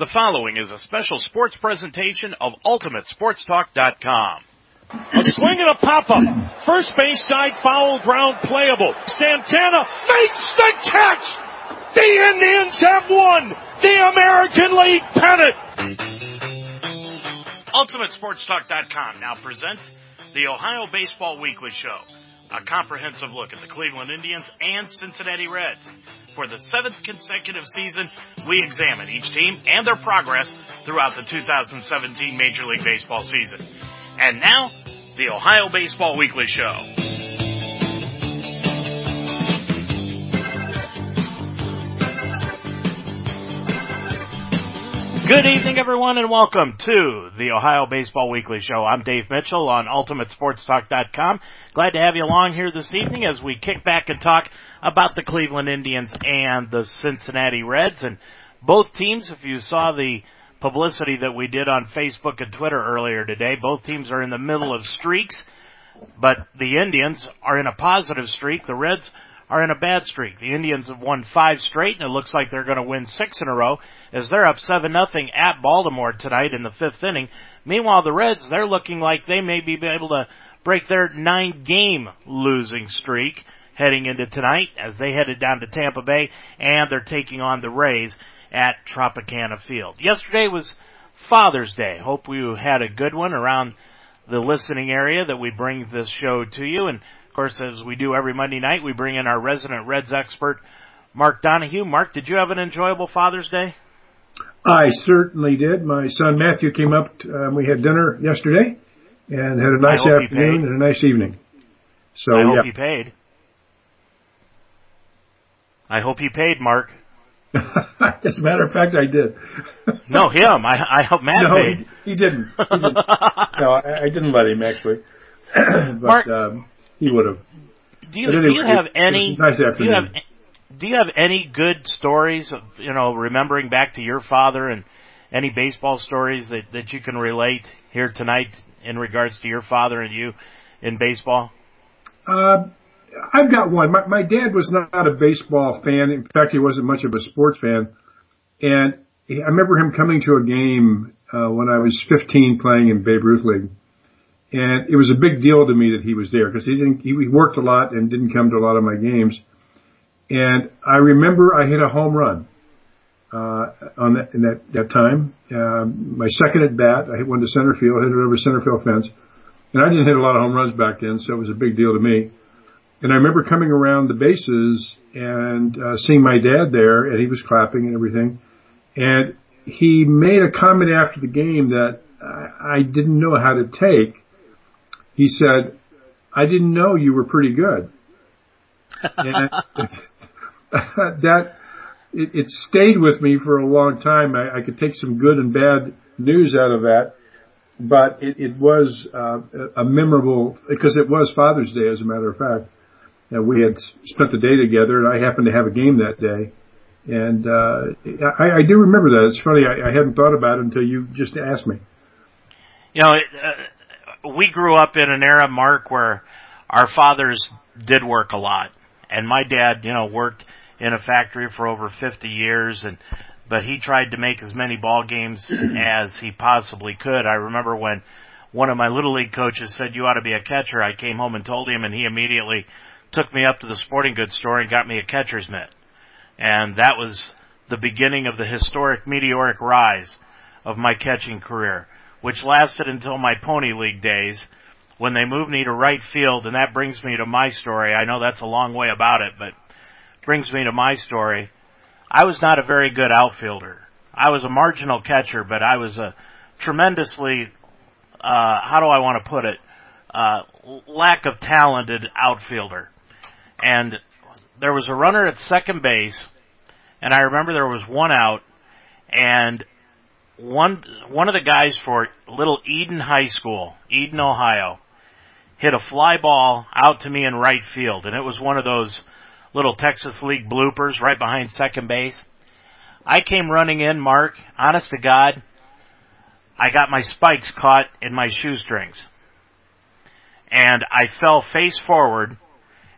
The following is a special sports presentation of UltimateSportsTalk.com. A swing and a pop-up. First base side foul ground playable. Santana makes the catch! The Indians have won the American League pennant! UltimateSportsTalk.com now presents the Ohio Baseball Weekly Show, a comprehensive look at the Cleveland Indians and Cincinnati Reds. For the seventh consecutive season, we examine each team and their progress throughout the 2017 Major League Baseball season. And now, the Ohio Baseball Weekly Show. Good evening, everyone, and welcome to the Ohio Baseball Weekly Show. I'm Dave Mitchell on UltimateSportsTalk.com. Glad to have you along here this evening as we kick back and talk about the Cleveland Indians and the Cincinnati Reds. And both teams, if you saw the publicity that we did on Facebook and Twitter earlier today, both teams are in the middle of streaks, but the Indians are in a positive streak. The Reds are in a bad streak. The Indians have won five straight and it looks like they're going to win six in a row as they're up seven nothing at Baltimore tonight in the fifth inning. Meanwhile, the Reds, they're looking like they may be able to break their nine game losing streak heading into tonight as they headed down to Tampa Bay and they're taking on the Rays at Tropicana Field. Yesterday was Father's Day. Hope you had a good one around the listening area that we bring this show to you and of course, as we do every Monday night, we bring in our resident Reds expert, Mark Donahue. Mark, did you have an enjoyable Father's Day? I certainly did. My son Matthew came up. Um, we had dinner yesterday and had a nice afternoon and a nice evening. So I hope yeah. he paid. I hope he paid, Mark. As a matter of fact, I did. no, him. I, I hope Matt no, paid. He, he didn't. He didn't. no, I, I, didn't let him actually. but Mark, um, he would have. Do you, do you have any? Nice afternoon. Do you have, do you have any good stories of you know remembering back to your father and any baseball stories that that you can relate here tonight in regards to your father and you in baseball? Uh, I've got one. My, my dad was not a baseball fan. In fact, he wasn't much of a sports fan. And I remember him coming to a game uh, when I was 15 playing in Babe Ruth League. And it was a big deal to me that he was there because he didn't, he worked a lot and didn't come to a lot of my games. And I remember I hit a home run, uh, on that, in that, that time. Um, my second at bat, I hit one to center field, hit it over center field fence. And I didn't hit a lot of home runs back then, so it was a big deal to me. And I remember coming around the bases and uh, seeing my dad there, and he was clapping and everything. And he made a comment after the game that I, didn't know how to take. He said, "I didn't know you were pretty good." and that it, it, stayed with me for a long time. I, I, could take some good and bad news out of that, but it, it was uh, a memorable because it was Father's Day, as a matter of fact and we had spent the day together, and I happened to have a game that day. And uh, I, I do remember that. It's funny. I, I hadn't thought about it until you just asked me. You know, uh, we grew up in an era, Mark, where our fathers did work a lot, and my dad, you know, worked in a factory for over 50 years, and but he tried to make as many ball games as he possibly could. I remember when one of my little league coaches said you ought to be a catcher. I came home and told him, and he immediately took me up to the sporting goods store and got me a catcher's mitt. And that was the beginning of the historic meteoric rise of my catching career, which lasted until my pony league days when they moved me to right field. And that brings me to my story. I know that's a long way about it, but brings me to my story. I was not a very good outfielder. I was a marginal catcher, but I was a tremendously, uh, how do I want to put it, uh, lack of talented outfielder and there was a runner at second base, and I remember there was one out, and one one of the guys for Little Eden High School, Eden, Ohio, hit a fly ball out to me in right field, and it was one of those little Texas League bloopers right behind second base. I came running in, Mark, honest to God, I got my spikes caught in my shoestrings. And I fell face forward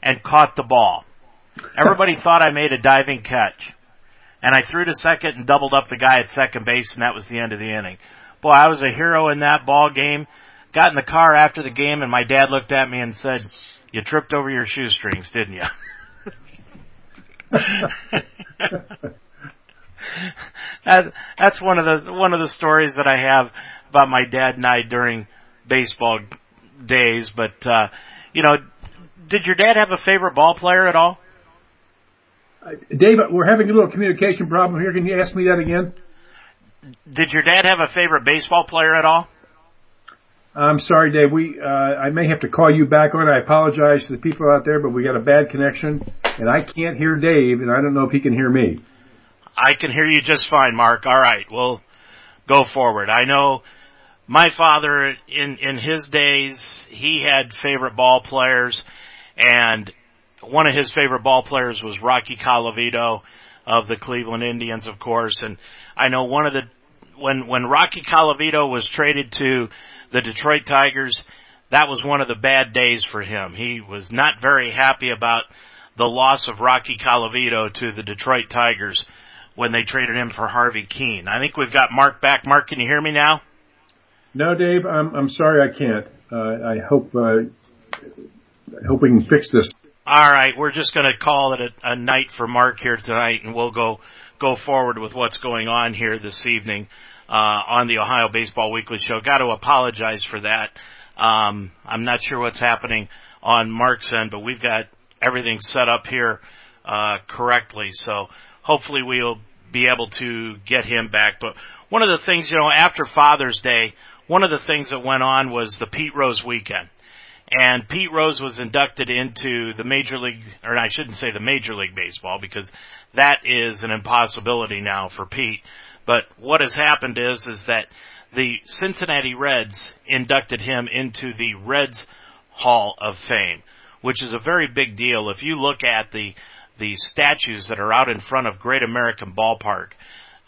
and caught the ball. Everybody thought I made a diving catch. and I threw to second and doubled up the guy at second base, and that was the end of the inning. Boy, I was a hero in that ball game. Got in the car after the game, and my dad looked at me and said, "You tripped over your shoestrings, didn't you?" that, that's one of the one of the stories that I have about my dad and I during baseball days. But uh, you know, did your dad have a favorite ball player at all? Uh, Dave, we're having a little communication problem here. Can you ask me that again? Did your dad have a favorite baseball player at all? I'm sorry, Dave. We uh, I may have to call you back on. I apologize to the people out there, but we got a bad connection, and I can't hear Dave, and I don't know if he can hear me. I can hear you just fine, Mark. All right, we'll go forward. I know my father in in his days he had favorite ball players, and one of his favorite ball players was Rocky Colavito of the Cleveland Indians, of course. And I know one of the when when Rocky Colavito was traded to the Detroit Tigers, that was one of the bad days for him. He was not very happy about the loss of Rocky Colavito to the Detroit Tigers when they traded him for Harvey Kuenn. I think we've got Mark back. Mark, can you hear me now? No, Dave, I'm I'm sorry I can't. Uh, I hope uh, hope we can fix this. All right, we're just going to call it a, a night for Mark here tonight, and we'll go go forward with what's going on here this evening uh, on the Ohio Baseball Weekly Show. Got to apologize for that. Um, I'm not sure what's happening on Mark's end, but we've got everything set up here uh, correctly. So hopefully we'll be able to get him back. But one of the things, you know, after Father's Day, one of the things that went on was the Pete Rose weekend. And Pete Rose was inducted into the Major League, or I shouldn't say the Major League Baseball because that is an impossibility now for Pete. But what has happened is, is that the Cincinnati Reds inducted him into the Reds Hall of Fame, which is a very big deal. If you look at the, the statues that are out in front of Great American Ballpark,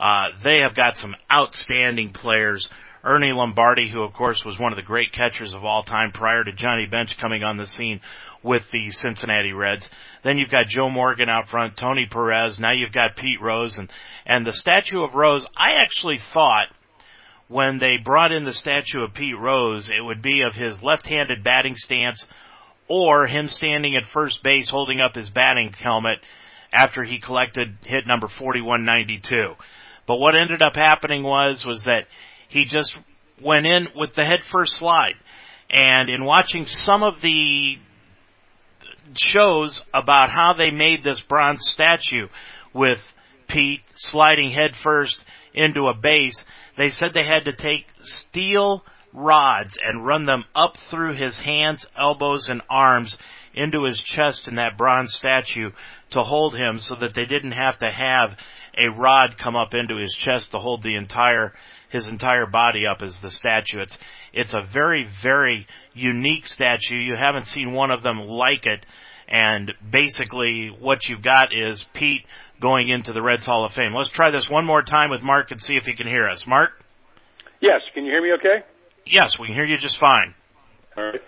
uh, they have got some outstanding players Ernie Lombardi, who of course was one of the great catchers of all time prior to Johnny Bench coming on the scene with the Cincinnati Reds. Then you've got Joe Morgan out front, Tony Perez, now you've got Pete Rose and, and the statue of Rose, I actually thought when they brought in the statue of Pete Rose, it would be of his left-handed batting stance or him standing at first base holding up his batting helmet after he collected hit number 4192. But what ended up happening was, was that he just went in with the head first slide. And in watching some of the shows about how they made this bronze statue with Pete sliding head first into a base, they said they had to take steel rods and run them up through his hands, elbows, and arms into his chest in that bronze statue to hold him so that they didn't have to have a rod come up into his chest to hold the entire his entire body up as the statue. It's it's a very very unique statue. You haven't seen one of them like it. And basically, what you've got is Pete going into the Reds Hall of Fame. Let's try this one more time with Mark and see if he can hear us. Mark. Yes, can you hear me okay? Yes, we can hear you just fine. All right.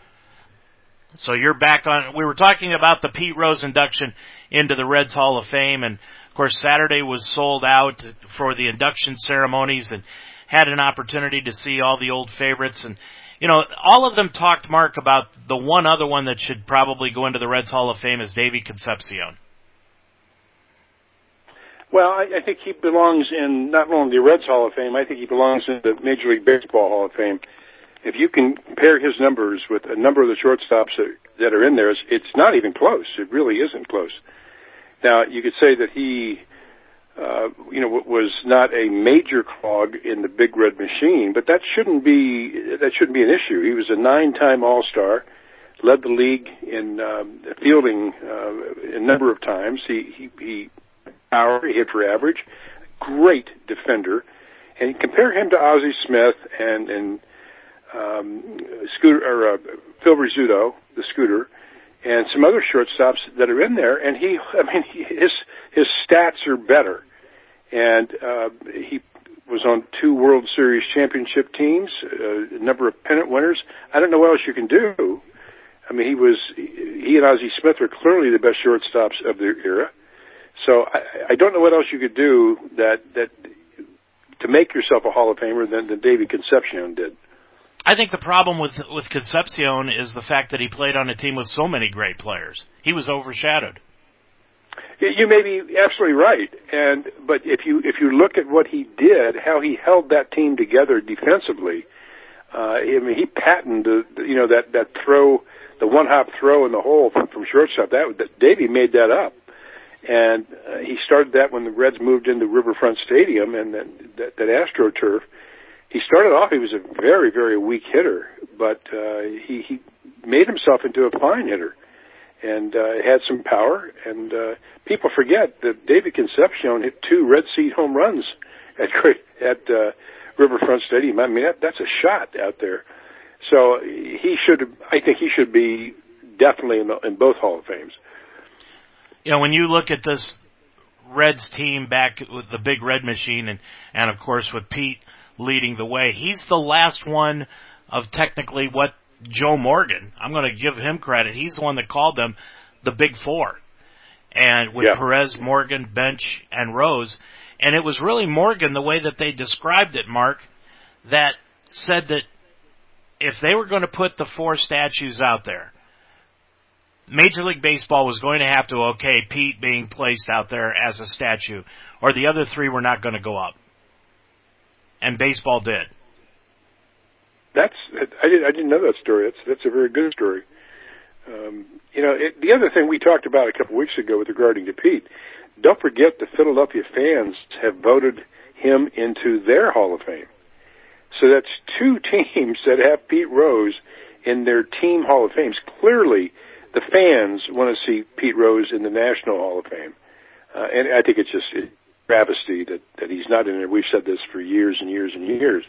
So you're back on. We were talking about the Pete Rose induction into the Reds Hall of Fame, and of course Saturday was sold out for the induction ceremonies, and had an opportunity to see all the old favorites and you know, all of them talked, Mark, about the one other one that should probably go into the Reds Hall of Fame is Davey Concepcion. Well, I, I think he belongs in not only the Reds Hall of Fame, I think he belongs in the Major League Baseball Hall of Fame. If you can compare his numbers with a number of the shortstops that, that are in there, it's, it's not even close. It really isn't close. Now, you could say that he uh, you know, was not a major clog in the Big Red Machine, but that shouldn't be that shouldn't be an issue. He was a nine-time All-Star, led the league in um, fielding uh, a number of times. He he, he power, he hit for average, great defender, and compare him to Ozzie Smith and and um, Scooter or uh, Phil Rizzuto, the Scooter, and some other shortstops that are in there. And he, I mean, he, his his stats are better and uh, he was on two World Series championship teams, uh, a number of pennant winners. I don't know what else you can do. I mean, he was he and Ozzie Smith are clearly the best shortstops of their era. So I, I don't know what else you could do that that to make yourself a Hall of Famer than, than David Concepcion did. I think the problem with with Concepcion is the fact that he played on a team with so many great players. He was overshadowed. You may be absolutely right, and but if you if you look at what he did, how he held that team together defensively, uh, I mean he patented you know that that throw, the one hop throw in the hole from, from shortstop. That, that Davey made that up, and uh, he started that when the Reds moved into Riverfront Stadium and then that, that AstroTurf. He started off he was a very very weak hitter, but uh, he he made himself into a fine hitter and uh, had some power. And uh, people forget that David Concepcion hit two red seat home runs at at uh, Riverfront Stadium. I mean, that, that's a shot out there. So he should. I think he should be definitely in, the, in both Hall of Fames. You know, when you look at this Reds team back with the big red machine, and and of course with Pete leading the way, he's the last one of technically what Joe Morgan. I'm going to give him credit. He's the one that called them the Big Four. And with yeah. Perez, Morgan, Bench, and Rose. And it was really Morgan, the way that they described it, Mark, that said that if they were going to put the four statues out there, Major League Baseball was going to have to okay Pete being placed out there as a statue, or the other three were not going to go up. And baseball did that's I didn't I didn't know that story. That's that's a very good story. Um, you know, it, the other thing we talked about a couple weeks ago with regarding to Pete, don't forget the Philadelphia fans have voted him into their Hall of Fame. So that's two teams that have Pete Rose in their team Hall of Fames. Clearly, the fans want to see Pete Rose in the National Hall of Fame, uh, and I think it's just a travesty that that he's not in there. We've said this for years and years and years.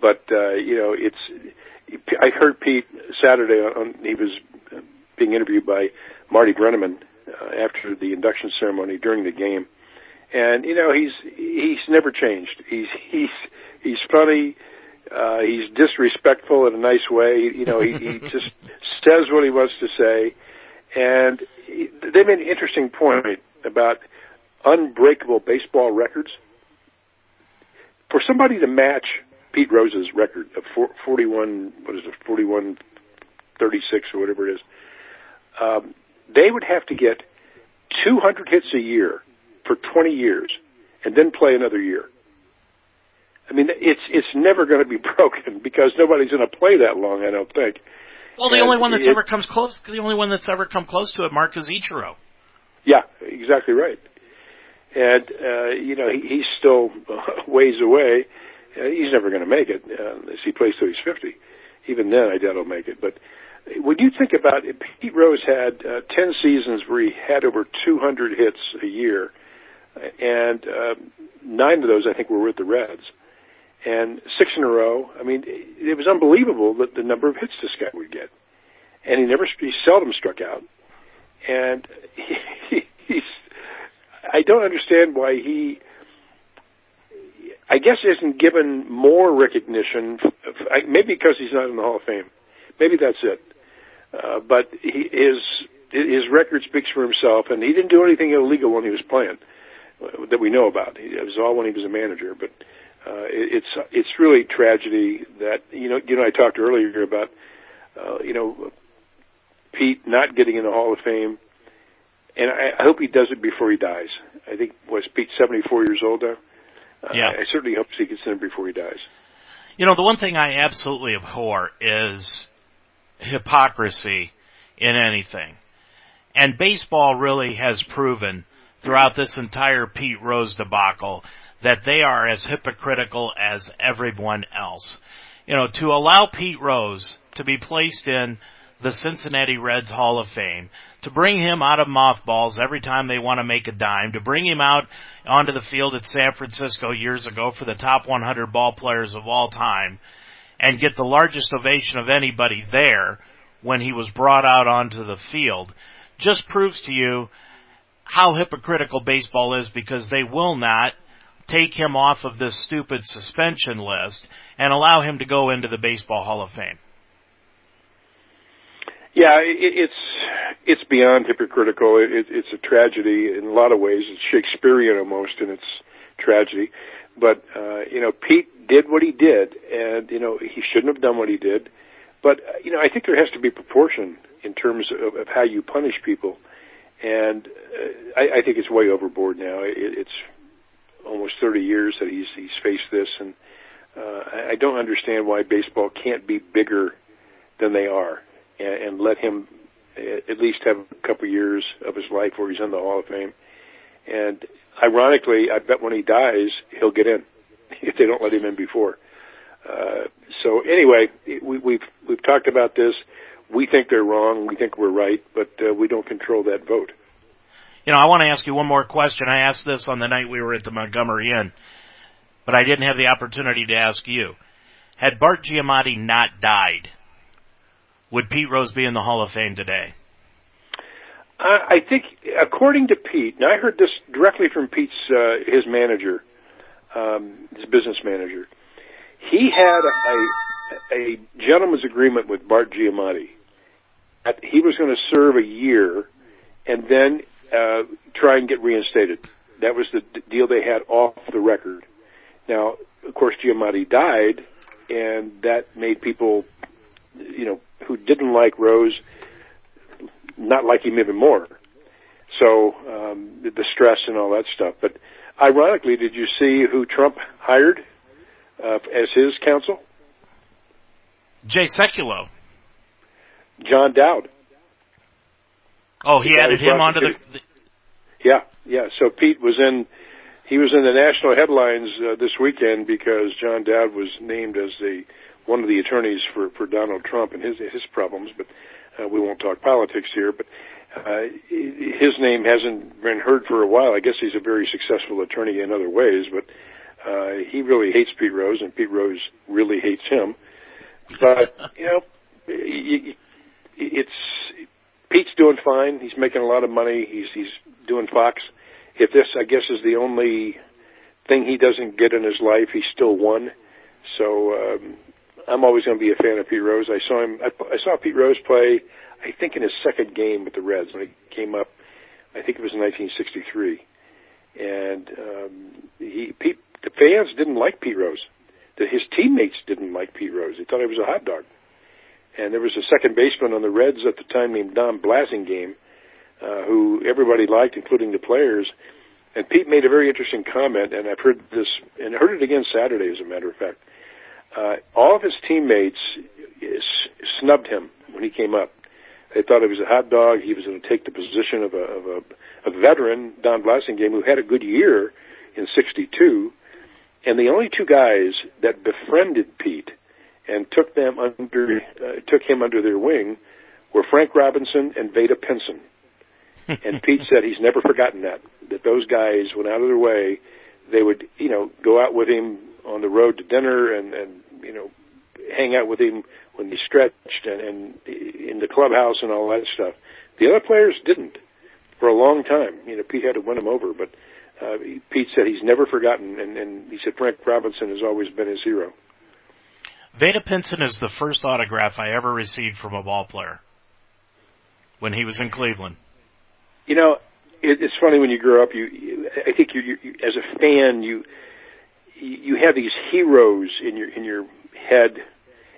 But uh, you know, it's. I heard Pete Saturday on. He was being interviewed by Marty Brennaman uh, after the induction ceremony during the game, and you know he's he's never changed. He's he's he's funny. Uh, he's disrespectful in a nice way. You know, he, he just says what he wants to say, and he, they made an interesting point about unbreakable baseball records. For somebody to match Pete Rose's record of 41, what is it, 41, 36 or whatever it is, um, they would have to get 200 hits a year for 20 years and then play another year. I mean, it's it's never going to be broken because nobody's going to play that long. I don't think. Well, the and only one that's it, ever comes close, the only one that's ever come close to it, Mark, is Ichiro. Yeah, exactly right. And uh, you know, he, he's still ways away he's never going to make it uh, as he plays till he's 50. Even then, I doubt he'll make it. But when you think about it, Pete Rose had uh, 10 seasons where he had over 200 hits a year, and uh, nine of those I think were with the Reds, and six in a row. I mean, it was unbelievable that the number of hits this guy would get, and he never, he seldom struck out, and he, he, he's. I don't understand why he I guess isn't given more recognition, maybe because he's not in the Hall of Fame. Maybe that's it. Uh, but he, his his record speaks for himself, and he didn't do anything illegal when he was playing uh, that we know about. It was all when he was a manager. But uh, it, it's it's really tragedy that you know you know I talked earlier about uh, you know Pete not getting in the Hall of Fame, and I, I hope he does it before he dies. I think was Pete seventy four years old now. Uh, yeah. I, I certainly hope he gets in before he dies. You know, the one thing I absolutely abhor is hypocrisy in anything. And baseball really has proven throughout this entire Pete Rose debacle that they are as hypocritical as everyone else. You know, to allow Pete Rose to be placed in the Cincinnati Reds Hall of Fame, to bring him out of mothballs every time they want to make a dime, to bring him out onto the field at San Francisco years ago for the top 100 ball players of all time, and get the largest ovation of anybody there when he was brought out onto the field, just proves to you how hypocritical baseball is because they will not take him off of this stupid suspension list and allow him to go into the Baseball Hall of Fame. Yeah, it, it's it's beyond hypocritical. It, it, it's a tragedy in a lot of ways. It's Shakespearean almost in its tragedy. But uh, you know, Pete did what he did, and you know he shouldn't have done what he did. But uh, you know, I think there has to be proportion in terms of, of how you punish people, and uh, I, I think it's way overboard now. It, it's almost 30 years that he's he's faced this, and uh, I don't understand why baseball can't be bigger than they are, and, and let him at least have a couple years of his life where he's in the Hall of Fame. And ironically, I bet when he dies, he'll get in if they don't let him in before. Uh, so anyway, we, we've we've talked about this. We think they're wrong. We think we're right, but uh, we don't control that vote. You know, I want to ask you one more question. I asked this on the night we were at the Montgomery Inn, but I didn't have the opportunity to ask you. Had Bart Giamatti not died, would Pete Rose be in the Hall of Fame today? Uh, I think, according to Pete, and I heard this directly from Pete's uh, his manager, um, his business manager. He had a, a gentleman's agreement with Bart Giamatti. That he was going to serve a year, and then uh, try and get reinstated. That was the deal they had off the record. Now, of course, Giamatti died, and that made people, you know, who didn't like Rose not like him even more. So um, the stress and all that stuff. But ironically, did you see who Trump hired uh, as his counsel? Jay Sekulow. John Dowd. Oh, he added him onto the, the. Yeah, yeah. So Pete was in. He was in the national headlines uh, this weekend because John Dowd was named as the one of the attorneys for for Donald Trump and his his problems. But uh, we won't talk politics here. But uh, his name hasn't been heard for a while. I guess he's a very successful attorney in other ways, but uh, he really hates Pete Rose, and Pete Rose really hates him. But you know, it's Pete's doing fine. He's making a lot of money. He's he's doing Fox. If this, I guess, is the only thing he doesn't get in his life, he still won. So um, I'm always going to be a fan of Pete Rose. I saw him. I, I saw Pete Rose play. I think in his second game with the Reds when he came up. I think it was in 1963, and um, he Pete, the fans didn't like Pete Rose. That his teammates didn't like Pete Rose. They thought he was a hot dog. And there was a second baseman on the Reds at the time named Don Blasingame, uh, who everybody liked, including the players. And Pete made a very interesting comment, and I've heard this, and heard it again Saturday, as a matter of fact. Uh, all of his teammates snubbed him when he came up. They thought he was a hot dog. He was going to take the position of a, of a, a veteran, Don Blasingame, who had a good year in '62. And the only two guys that befriended Pete and took them under, uh, took him under their wing, were Frank Robinson and Vada Pinson. and Pete said he's never forgotten that. That those guys went out of their way. They would, you know, go out with him on the road to dinner and and you know hang out with him when he stretched and, and in the clubhouse and all that stuff. The other players didn't for a long time. You know, Pete had to win them over, but uh, Pete said he's never forgotten, and, and he said Frank Robinson has always been his hero. Vada Pinson is the first autograph I ever received from a ball player when he was in Cleveland. You know, it, it's funny when you grow up. You, you I think you, you, as a fan, you you have these heroes in your in your head,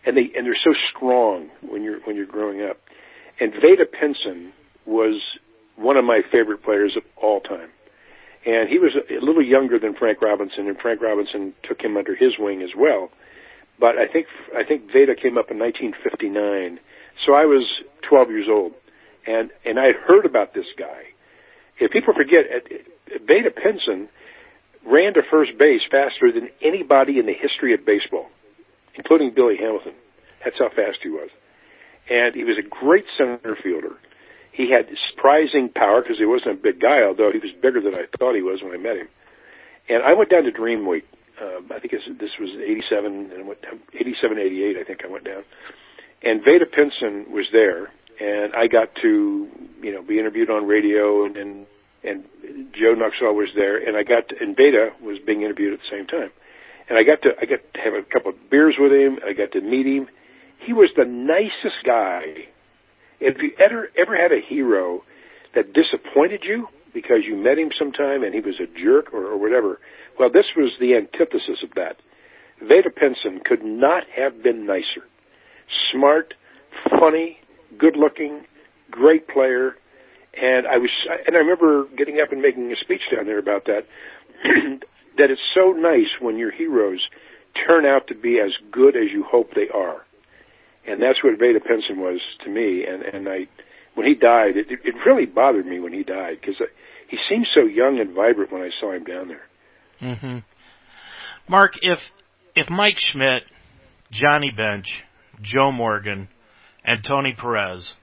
and they and they're so strong when you're when you're growing up. And Vada Pinson was one of my favorite players of all time. And he was a, little younger than Frank Robinson, and Frank Robinson took him under his wing as well. But I think I think Vada came up in 1959, so I was 12 years old, and and I had heard about this guy. If people forget, Vada Pinson ran to first base faster than anybody in the history of baseball, including Billy Hamilton. That's how fast he was. And he was a great center fielder. He had surprising power because he wasn't a big guy, although he was bigger than I thought he was when I met him. And I went down to Dream Week. Uh, I think this was 87 and went down, 87, 88. I think I went down. And Vada Pinson was there, and I got to, you know, be interviewed on radio and, and and Joe Nuxhall was there, and I got to, and Vada was being interviewed at the same time, and I got to I got to have a couple of beers with him. I got to meet him. He was the nicest guy if you ever ever had a hero that disappointed you because you met him sometime and he was a jerk or, or whatever, well, this was the antithesis of that. Vada Pinson could not have been nicer. Smart, funny, good looking, great player, and I was, and I remember getting up and making a speech down there about that. that it's so nice when your heroes turn out to be as good as you hope they are, and that's what Vada Pinson was to me. And and I, when he died, it it really bothered me when he died because he seemed so young and vibrant when I saw him down there. Mm-hmm. Mark, if if Mike Schmidt, Johnny Bench, Joe Morgan, and Tony Perez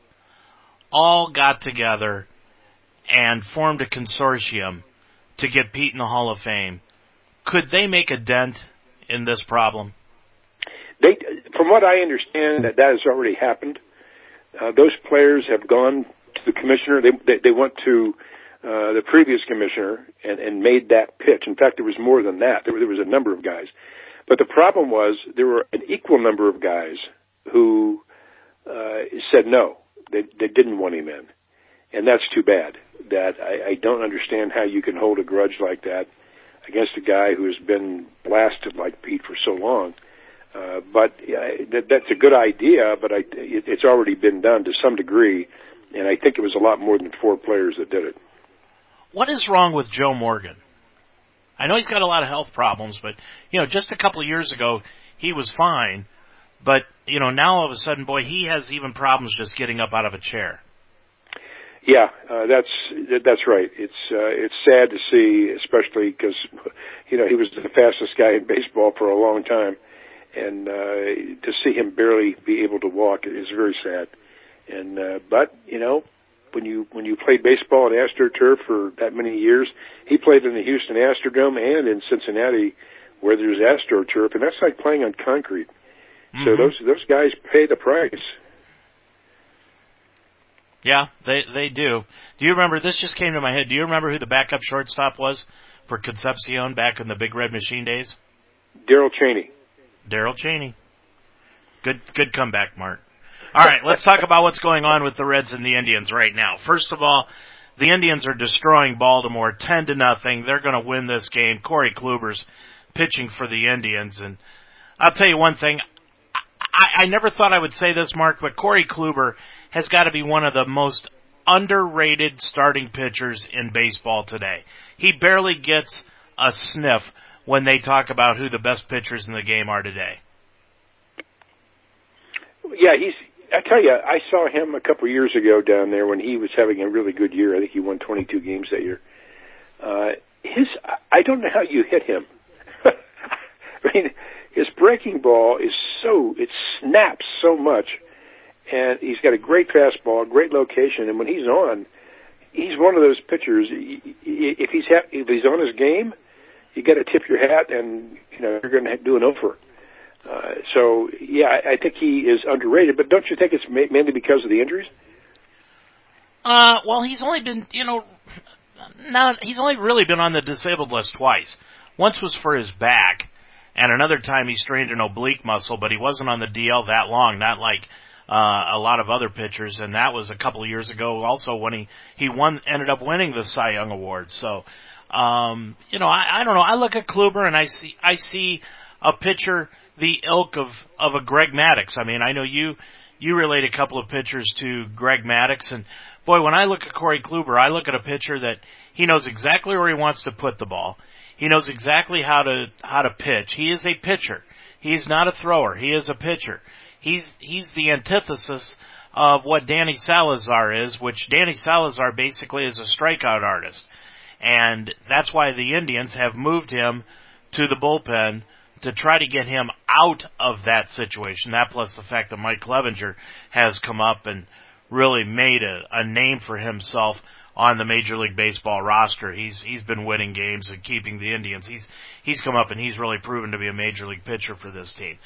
all got together and formed a consortium to get Pete in the Hall of Fame, could they make a dent in this problem? They, from what I understand, that that has already happened. Uh, those players have gone to the commissioner. They they, they went to uh, the previous commissioner and, and made that pitch. In fact, there was more than that. There, there was a number of guys, but the problem was there were an equal number of guys who uh, said no. They, they didn't want him in, and that's too bad. That I, I don't understand how you can hold a grudge like that against a guy who has been blasted like Pete for so long. Uh, but uh, that, that's a good idea, but I, it, it's already been done to some degree, and I think it was a lot more than four players that did it. What is wrong with Joe Morgan? I know he's got a lot of health problems, but you know, just a couple of years ago he was fine. But you know, now all of a sudden, boy, he has even problems just getting up out of a chair. Yeah, uh, that's that's right. It's uh, it's sad to see, especially because you know he was the fastest guy in baseball for a long time, and uh, to see him barely be able to walk is very sad. And uh, but you know when you when you play baseball at AstroTurf for that many years, he played in the Houston Astrodome and in Cincinnati, where there's AstroTurf, and that's like playing on concrete. Mm-hmm. So those those guys pay the price. Yeah, they they do. Do you remember? This just came to my head. Do you remember who the backup shortstop was for Concepcion back in the Big Red Machine days? Darrel Chaney. Darrel Chaney. Good good comeback, Mark. All right, let's talk about what's going on with the Reds and the Indians right now. First of all, the Indians are destroying Baltimore 10 to nothing. They're going to win this game. Corey Kluber's pitching for the Indians and I'll tell you one thing. I, I never thought I would say this, Mark, but Corey Kluber has got to be one of the most underrated starting pitchers in baseball today. He barely gets a sniff when they talk about who the best pitchers in the game are today. Yeah, he's. I tell you, I saw him a couple years ago down there when he was having a really good year. I think he won 22 games that year. Uh, his, I don't know how you hit him. I mean, his breaking ball is so it snaps so much, and he's got a great fastball, great location, and when he's on, he's one of those pitchers. If he's ha- if he's on his game, you got to tip your hat, and you know you're going to do an over. Uh, so yeah, I, I think he is underrated. But don't you think it's ma- mainly because of the injuries? Uh, well, he's only been, you know, now he's only really been on the disabled list twice. Once was for his back, and another time he strained an oblique muscle, but he wasn't on the DL that long, not like uh, a lot of other pitchers, and that was a couple of years ago. Also, when he he won, ended up winning the Cy Young Award. So, um, you know, I, I don't know. I look at Kluber and I see I see a pitcher the ilk of of a Greg Maddux. I mean, I know you you relate a couple of pitchers to Greg Maddux, and boy, when I look at Corey Kluber, I look at a pitcher that he knows exactly where he wants to put the ball. He knows exactly how to how to pitch. He is a pitcher. He's not a thrower. He is a pitcher. He's he's the antithesis of what Danny Salazar is, which Danny Salazar basically is a strikeout artist. And that's why the Indians have moved him to the bullpen to try to get him out of that situation. That plus the fact that Mike Clevinger has come up and really made a, a name for himself on the Major League Baseball roster. He's he's been winning games and keeping the Indians. He's he's come up and he's really proven to be a major league pitcher for this team.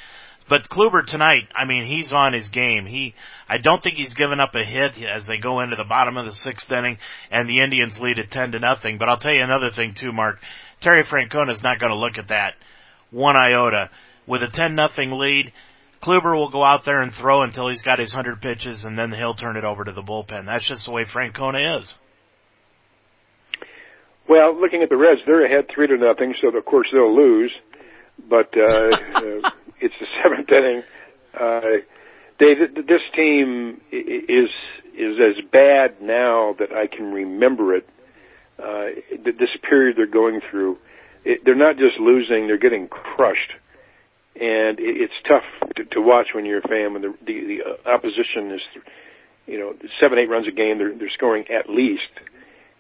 But Kluber tonight, I mean, he's on his game. He, I don't think he's given up a hit as they go into the bottom of the sixth inning and the Indians lead at 10 to nothing. But I'll tell you another thing too, Mark. Terry Francona is not going to look at that one iota. With a 10 nothing lead, Kluber will go out there and throw until he's got his hundred pitches, and then he'll turn it over to the bullpen. That's just the way Francona is. Well, looking at the Reds, they're ahead three to nothing, so of course they'll lose. But uh, uh, it's the seventh inning. Uh, David, this team is is as bad now that I can remember it. Uh, this period they're going through, it, they're not just losing; they're getting crushed, and it, it's tough to, to watch when you're a fan. When the, the the opposition is, you know, seven eight runs a game, they're they're scoring at least,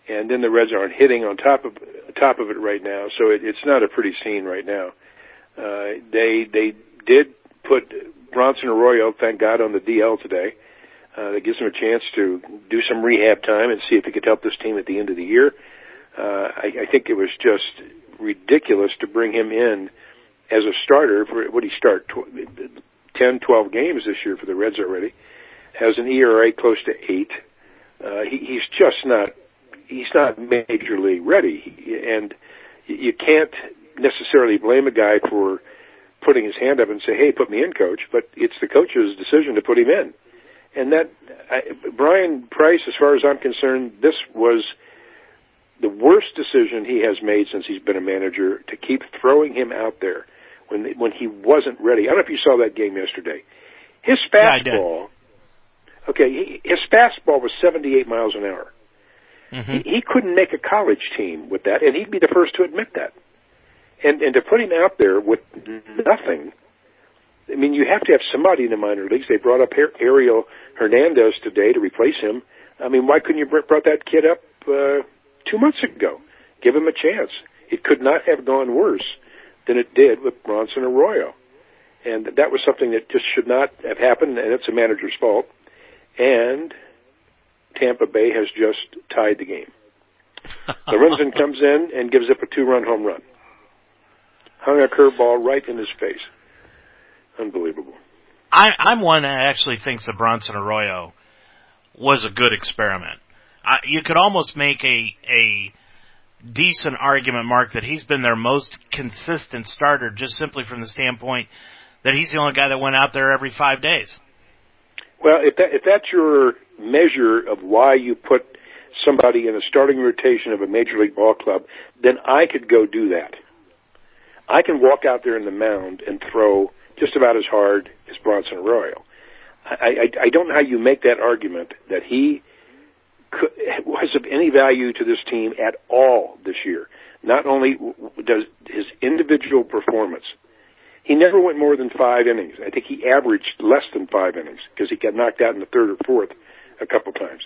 and then the Reds aren't hitting on top of top of it right now. So it, it's not a pretty scene right now. Uh, they they did put Bronson Arroyo, thank God, on the DL today. Uh, that gives him a chance to do some rehab time and see if he could help this team at the end of the year. Uh, I, I think it was just ridiculous to bring him in as a starter for what he start tw- 10, 12 games this year for the Reds already. Has an ERA close to eight. Uh, he, he's just not he's not major league ready, and you can't necessarily blame a guy for putting his hand up and say, "Hey, put me in, coach," but it's the coach's decision to put him in. And that I, Bryan Price, as far as I'm concerned, this was the worst decision he has made since he's been a manager to keep throwing him out there when when he wasn't ready. I don't know if you saw that game yesterday. His fastball, yeah, okay, he, his fastball was 78 miles an hour. Mm-hmm. He, he couldn't make a college team with that, and he'd be the first to admit that and and to put him out there with nothing. I mean, you have to have somebody in the minor leagues. They brought up Ariel Hernandez today to replace him. I mean, why couldn't you brought that kid up uh, two months ago? Give him a chance. It could not have gone worse than it did with Bronson Arroyo, and that was something that just should not have happened. And it's a manager's fault. And Tampa Bay has just tied the game. Lorenzen comes in and gives up a two-run home run hung a curveball right in his face. Unbelievable. I, I'm one that actually thinks that Bronson Arroyo was a good experiment. I, you could almost make a a decent argument, Mark, that he's been their most consistent starter, just simply from the standpoint that he's the only guy that went out there every five days. Well, if that if that's your measure of why you put somebody in a starting rotation of a major league ball club, then I could go do that. I can walk out there in the mound and throw just about as hard as Bronson Arroyo. I, I, I don't know how you make that argument that he could, was of any value to this team at all this year. Not only does his individual performance, he never went more than five innings. I think he averaged less than five innings because he got knocked out in the third or fourth a couple times.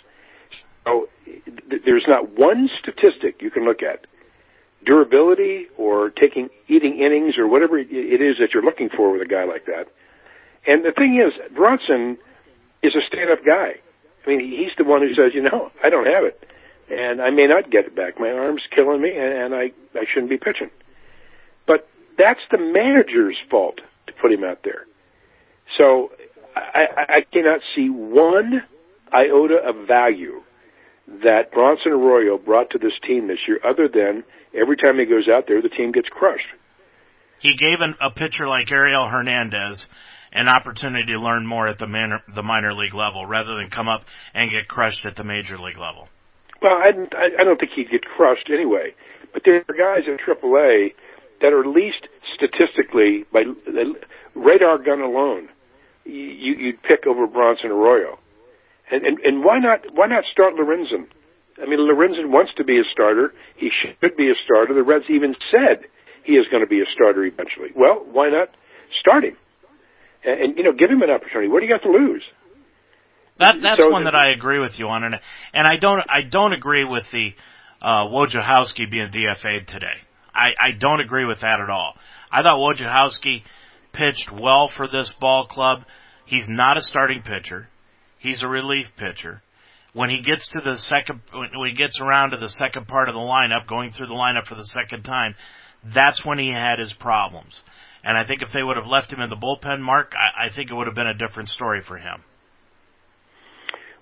So th- there's not one statistic you can look at durability or taking eating innings or whatever it is that you're looking for with a guy like that. And the thing is, Bronson is a stand-up guy. I mean, he's the one who says, you know, I don't have it, and I may not get it back. My arm's killing me, and I I shouldn't be pitching. That's the manager's fault to put him out there. So I, I cannot see one iota of value that Bronson Arroyo brought to this team this year, other than every time he goes out there, the team gets crushed. He gave an, a pitcher like Ariel Hernandez an opportunity to learn more at the minor, the minor league level rather than come up and get crushed at the major league level. Well, I, I don't think he'd get crushed anyway. But there are guys in AAA that are least statistically, by radar gun alone, you, you'd pick over Bronson Arroyo. And, and, and why not, why not start Lorenzen? I mean, Lorenzen wants to be a starter. He should be a starter. The Reds even said he is going to be a starter eventually. Well, why not start him? And, and you know, give him an opportunity. What do you got to lose? That that's so, one that I agree with you on, and and I don't I don't agree with the uh, Wojciechowski being DFA'd today. I I don't agree with that at all. I thought Wojciechowski pitched well for this ball club. He's not a starting pitcher. He's a relief pitcher. When he gets to the second, when he gets around to the second part of the lineup, going through the lineup for the second time, that's when he had his problems. And I think if they would have left him in the bullpen, Mark, I, I think it would have been a different story for him.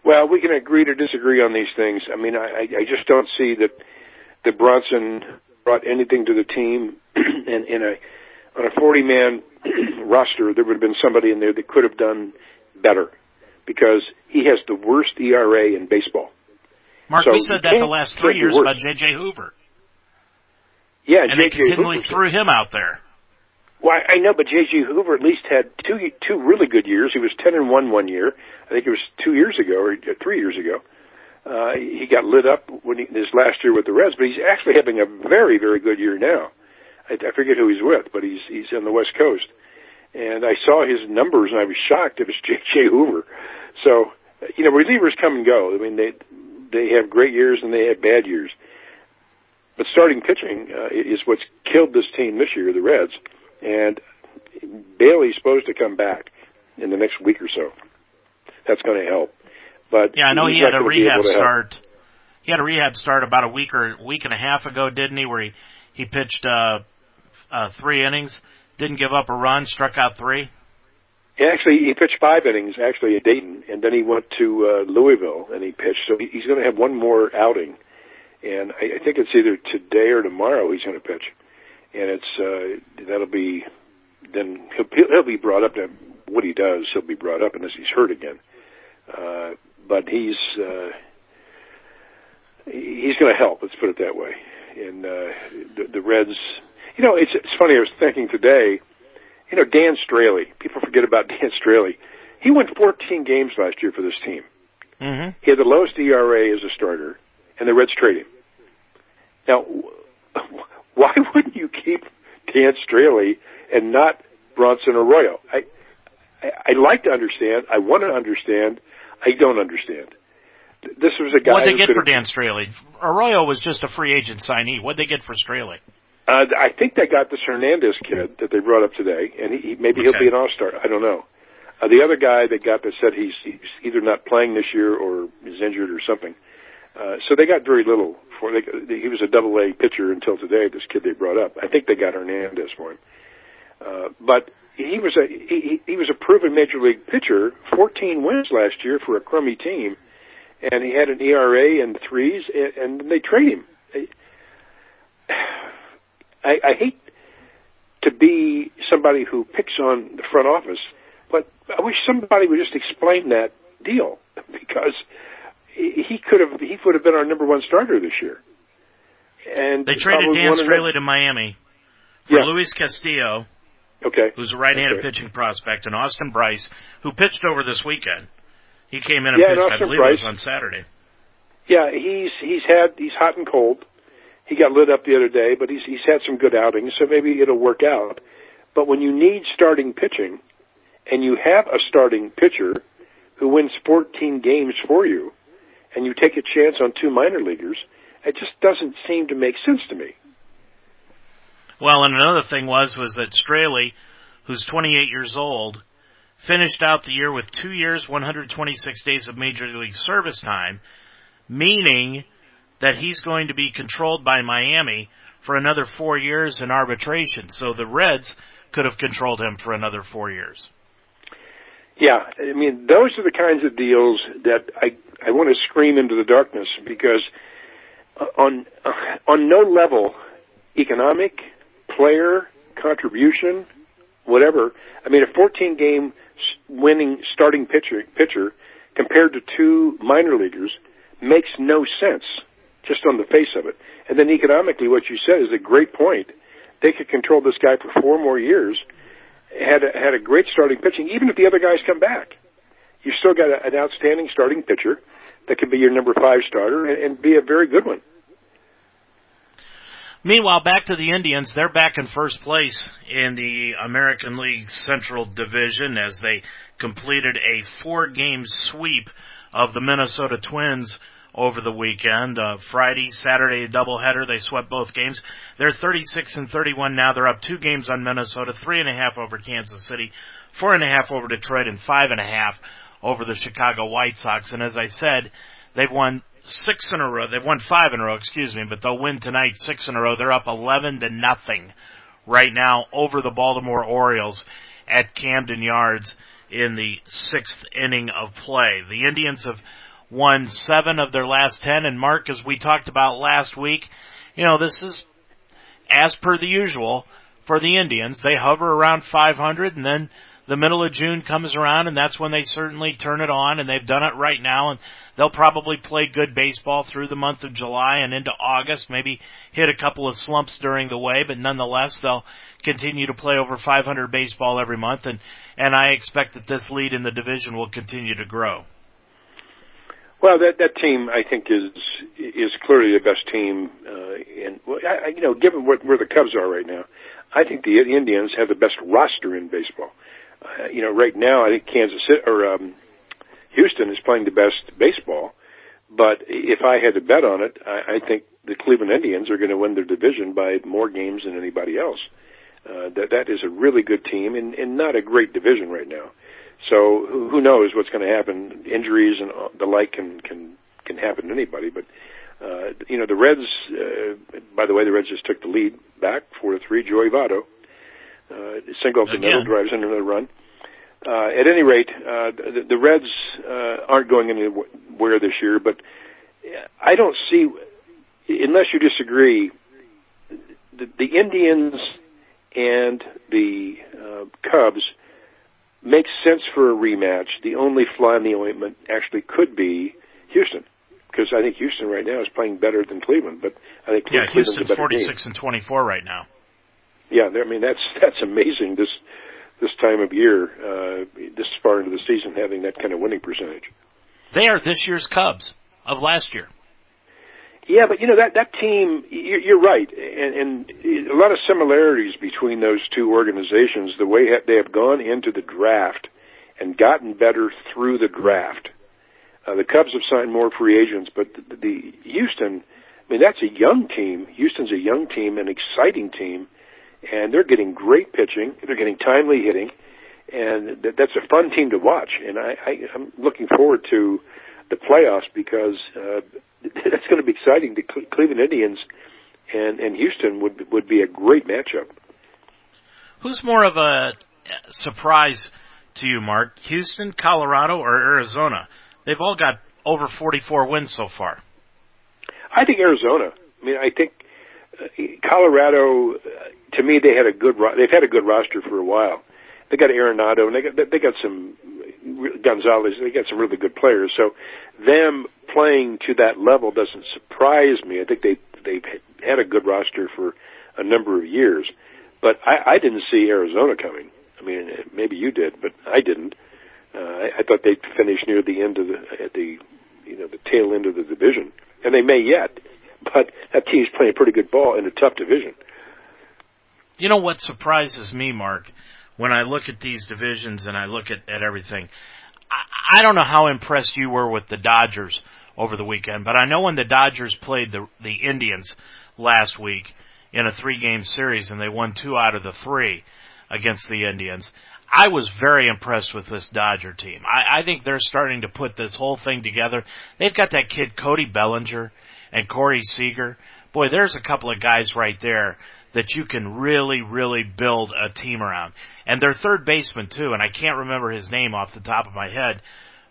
Well, we can agree to disagree on these things. I mean, I, I just don't see that the Bronson brought anything to the team in, in a on a 40 man roster, there would have been somebody in there that could have done better because he has the worst ERA in baseball. Mark, So we said that the last three years about J.J. Hoover. Yeah, And they J.J. continually Hoover- threw him out there. Well, I know, but J.J. Hoover at least had two two really good years. He was ten and one one year. I think it was two years ago or uh, three years ago. Uh, he got lit up when he, his last year with the Reds, but he's actually having a very very good year now. I, I forget who he's with, but he's he's on the West Coast, and I saw his numbers and I was shocked. It was J.J. Hoover. So you know, relievers come and go. I mean, they they have great years and they have bad years. But starting pitching uh, is what's killed this team this year, the Reds and Bailey's supposed to come back in the next week or so. That's going to help. But Yeah, I know he had a gonna be able rehab start. He had a rehab start about a week or week and a half ago, didn't he? Where he he pitched uh, uh, three innings, didn't give up a run, struck out three. He actually he pitched five innings actually at Dayton, and then he went to uh, Louisville and he pitched. So he's going to have one more outing, and I, I think it's either today or tomorrow he's going to pitch, and it's uh, that'll be then he'll, he'll be brought up to what he does. He'll be brought up unless he's hurt again. Uh, but he's uh, he's going to help. Let's put it that way. And uh, the, the Reds, you know, it's it's funny. I was thinking today, you know, Dan Straily. People forget about Dan Straily. He won 14 games last year for this team. Mm-hmm. He had the lowest ERA as a starter, and the Reds trade him. Now, why wouldn't you keep Dan Straily and not Bronson Arroyo? I, I I like to understand. I want to understand. I don't understand. This was a guy. What'd they get for Dan Straily? Arroyo was just a free agent signee. What'd they get for Straily? Uh, I think they got this Hernandez kid that they brought up today, and he, maybe he'll be an all star. I don't know. Uh, the other guy they got that said he's, he's either not playing this year or is injured or something. Uh, so they got very little for. They, he was a double A pitcher until today. This kid they brought up. I think they got Hernandez for him. Uh, but he was a he, he was a proven major league pitcher. 14 wins last year for a crummy team, and he had an ERA in the threes, and, and they trade him. I, I hate to be somebody who picks on the front office, but I wish somebody would just explain that deal because he he could have he would have been our number one starter this year. And They traded Dan Straily to Miami for Yeah. Luis Castillo, Okay. who's a right-handed Okay. pitching prospect, and Austin Brice, who pitched over this weekend. He came in and Yeah, and pitched, I Austin believe it was on Saturday. Yeah, he's he's had he's hot and cold. He got lit up the other day, but he's he's had some good outings, so maybe it'll work out. But when you need starting pitching, and you have a starting pitcher who wins 14 games for you, and you take a chance on two minor leaguers, it just doesn't seem to make sense to me. Well, and another thing was was that Straily, who's 28 years old, finished out the year with two years, 126 days of major league service time, meaning that he's going to be controlled by Miami for another four years in arbitration. So the Reds could have controlled him for another four years. Yeah, I mean, those are the kinds of deals that I I want to scream into the darkness because uh, on uh, on no level, economic, player, contribution, whatever. I mean, a 14 game winning starting pitcher pitcher compared to two minor leaguers makes no sense just on the face of it. And then economically, what you said is a great point. They could control this guy for four more years had a, had a great starting pitching. Even if the other guys come back, You've still got a, an outstanding starting pitcher that could be your number five starter and, and be a very good one. Meanwhile, back to the Indians, they're back in first place in the American League Central Division as they completed a four game sweep of the Minnesota Twins over the weekend. Uh, Friday, Saturday doubleheader, they swept both games. They're 36 and 31 now. They're up two games on Minnesota, three and a half over Kansas City, four and a half over Detroit, and five and a half over the Chicago White Sox. And as I said, they've won six in a row. They've won five in a row, excuse me, but they'll win tonight six in a row. They're up 11 to nothing right now over the Baltimore Orioles at Camden Yards in the sixth inning of play. The Indians have won seven of their last ten, and Mark, as we talked about last week, you know, this is, as per the usual, for the Indians. They hover around 500 and then the middle of June comes around and that's when they certainly turn it on and they've done it right now and they'll probably play good baseball through the month of July and into August, maybe hit a couple of slumps during the way, but nonetheless they'll continue to play over 500 baseball every month and, and I expect that this lead in the division will continue to grow. Well, that that team I think is is clearly the best team, uh, and I, you know, given what, where the Cubs are right now, I think the Indians have the best roster in baseball. Uh, you know, right now I think Kansas City or um, Houston is playing the best baseball, but if I had to bet on it, I, I think the Cleveland Indians are going to win their division by more games than anybody else. Uh, that that is a really good team and, and not a great division right now. So who knows what's going to happen? Injuries and the like can can can happen to anybody. But uh, you know the Reds. Uh, by the way, the Reds just took the lead back four to three. Joey Votto uh, single up the middle, drives into the run. Uh, at any rate, uh, the, the Reds uh, aren't going anywhere this year. But I don't see, unless you disagree, the, the Indians and the uh, Cubs makes sense for a rematch. The only fly in the ointment actually could be Houston, because I think Houston right now is playing better than Cleveland. But I think yeah, Cleveland's Houston's 46 and 24 right now. Yeah, I mean that's that's amazing this this time of year, uh, this far into the season, having that kind of winning percentage. They are this year's Cubs of last year. Yeah, but you know that that team, you're, you're right, and, and a lot of similarities between those two organizations. The way they have gone into the draft and gotten better through the draft. Uh, the Cubs have signed more free agents, but the, the Houston, I mean, that's a young team. Houston's a young team, an exciting team, and they're getting great pitching. They're getting timely hitting, and th- that's a fun team to watch. And I, I, I'm looking forward to the playoffs because uh, that's going to be exciting. The Cleveland Indians and and Houston would would be a great matchup. Who's more of a surprise to you, Mark? Houston, Colorado, or Arizona? They've all got over 44 wins so far. I think Arizona. I mean, I think Colorado. To me, they had a good. Ro- they've had a good roster for a while. They got Arenado, and they got they got some Gonzalez. They got some really good players. So them playing to that level doesn't surprise me. I think they they've had a good roster for a number of years, but I, I didn't see Arizona coming. I mean, maybe you did, but I didn't. Uh, I, I thought they'd finish near the end of the at the you know the tail end of the division, and they may yet. But that team's playing pretty good ball in a tough division. You know what surprises me, Mark, when I look at these divisions and I look at, at everything. I, I don't know how impressed you were with the Dodgers over the weekend, but I know when the Dodgers played the the Indians last week in a three game series and they won two out of the three against the Indians. I was very impressed with this Dodger team. I, I think they're starting to put this whole thing together. They've got that kid Cody Bellinger and Corey Seager. Boy, there's a couple of guys right there that you can really, really build a team around. And their third baseman too, and I can't remember his name off the top of my head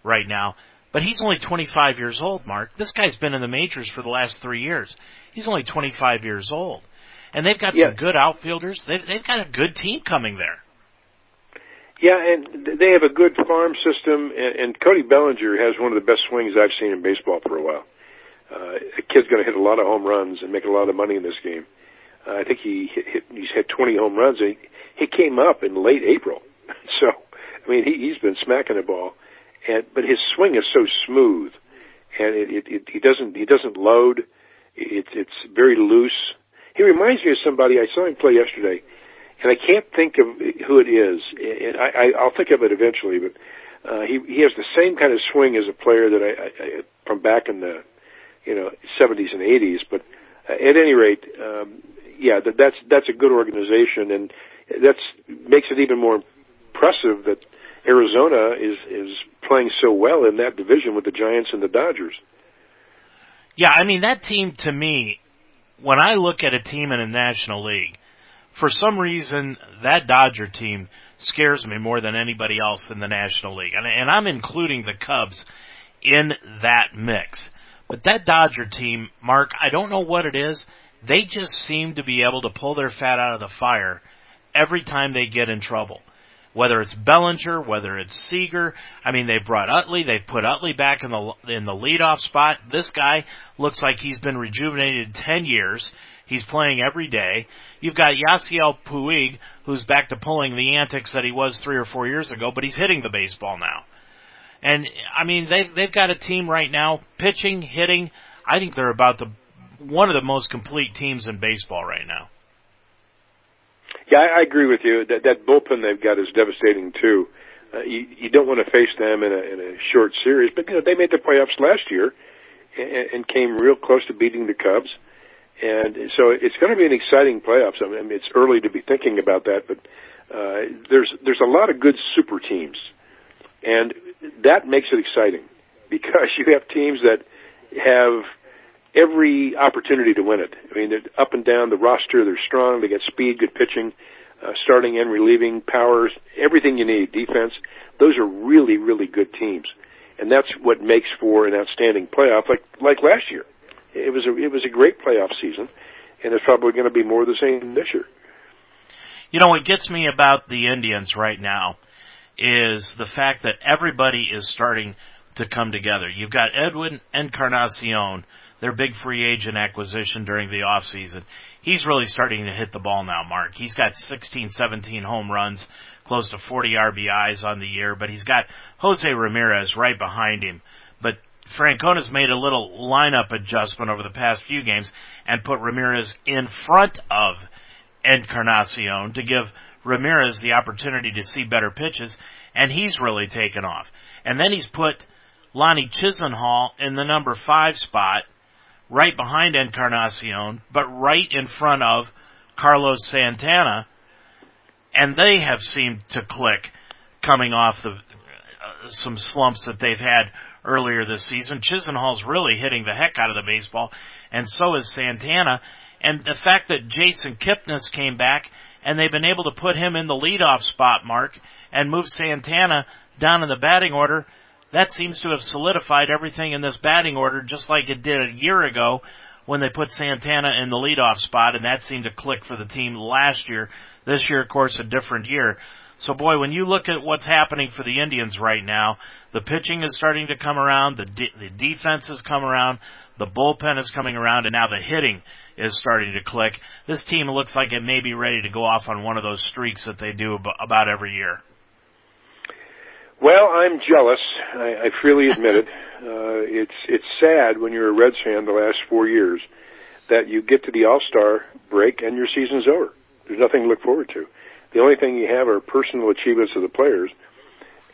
right now, but he's only 25 years old, Mark. This guy's been in the majors for the last three years. He's only 25 years old. And they've got Yeah. some good outfielders. They've, they've got a good team coming there. Yeah, and they have a good farm system, and, and Cody Bellinger has one of the best swings I've seen in baseball for a while. Uh, a kid's going to hit a lot of home runs and make a lot of money in this game. Uh, I think he hit, hit, he's had 20 home runs. And he, he came up in late April, so I mean he, he's been smacking the ball, and but his swing is so smooth, and it, it, it he doesn't he doesn't load. It's it's very loose. He reminds me of somebody I saw him play yesterday, and I can't think of who it is. And I, I I'll think of it eventually, but uh, he he has the same kind of swing as a player that I, I, I from back in the you know 70s and 80s. But uh, at any rate, um, yeah, that, that's that's a good organization, and that's makes it even more impressive that Arizona is is playing so well in that division with the Giants and the Dodgers. Yeah, I mean that team to me, when I look at a team in a National League, for some reason that Dodger team scares me more than anybody else in the National League, and, and I'm including the Cubs in that mix. But that Dodger team, Mark, I don't know what it is. They just seem to be able to pull their fat out of the fire every time they get in trouble. Whether it's Bellinger, whether it's Seager, I mean they brought Utley, they've put Utley back in the in the leadoff spot. This guy looks like he's been rejuvenated ten years. He's playing every day. You've got Yasiel Puig, who's back to pulling the antics that he was three or four years ago, but he's hitting the baseball now. And I mean, they've they've got a team right now, pitching, hitting. I think they're about the one of the most complete teams in baseball right now. Yeah, I, I agree with you. That that bullpen they've got is devastating too. Uh, you, you don't want to face them in a in a short series, but you know they made the playoffs last year and, and came real close to beating the Cubs. And so it's going to be an exciting playoffs. I mean, it's early to be thinking about that, but uh, there's there's a lot of good super teams, and that makes it exciting because you have teams that have every opportunity to win it. I mean, they're up and down the roster. They're strong. They got speed, good pitching, uh, starting and relieving powers, everything you need, defense. Those are really, really good teams, and that's what makes for an outstanding playoff, like like last year. It was a it was a great playoff season, and it's probably going to be more of the same this year. You know what gets me about the Indians right now is the fact that everybody is starting to come together. You've got Edwin Encarnacion their big free agent acquisition during the offseason. He's really starting to hit the ball now, Mark. He's got 16, 17 home runs, close to 40 RBIs on the year, but he's got Jose Ramirez right behind him. But Francona's made a little lineup adjustment over the past few games and put Ramirez in front of Encarnacion to give Ramirez the opportunity to see better pitches, and he's really taken off. And then he's put Lonnie Chisenhall in the number five spot, right behind Encarnacion, but right in front of Carlos Santana, and they have seemed to click coming off the uh, some slumps that they've had earlier this season. Chisenhall's really hitting the heck out of the baseball, and so is Santana. And the fact that Jason Kipnis came back and they've been able to put him in the leadoff spot, Mark, and move Santana down in the batting order that seems to have solidified everything in this batting order just like it did a year ago when they put Santana in the leadoff spot and that seemed to click for the team last year. This year, of course, a different year. So boy, when you look at what's happening for the Indians right now, the pitching is starting to come around, the, de- the defense has come around, the bullpen is coming around, and now the hitting is starting to click. This team looks like it may be ready to go off on one of those streaks that they do about every year. Well, I'm jealous. I, I freely admit it. Uh, it's it's sad when you're a Reds fan the last four years that you get to the All Star break and your season's over. There's nothing to look forward to. The only thing you have are personal achievements of the players,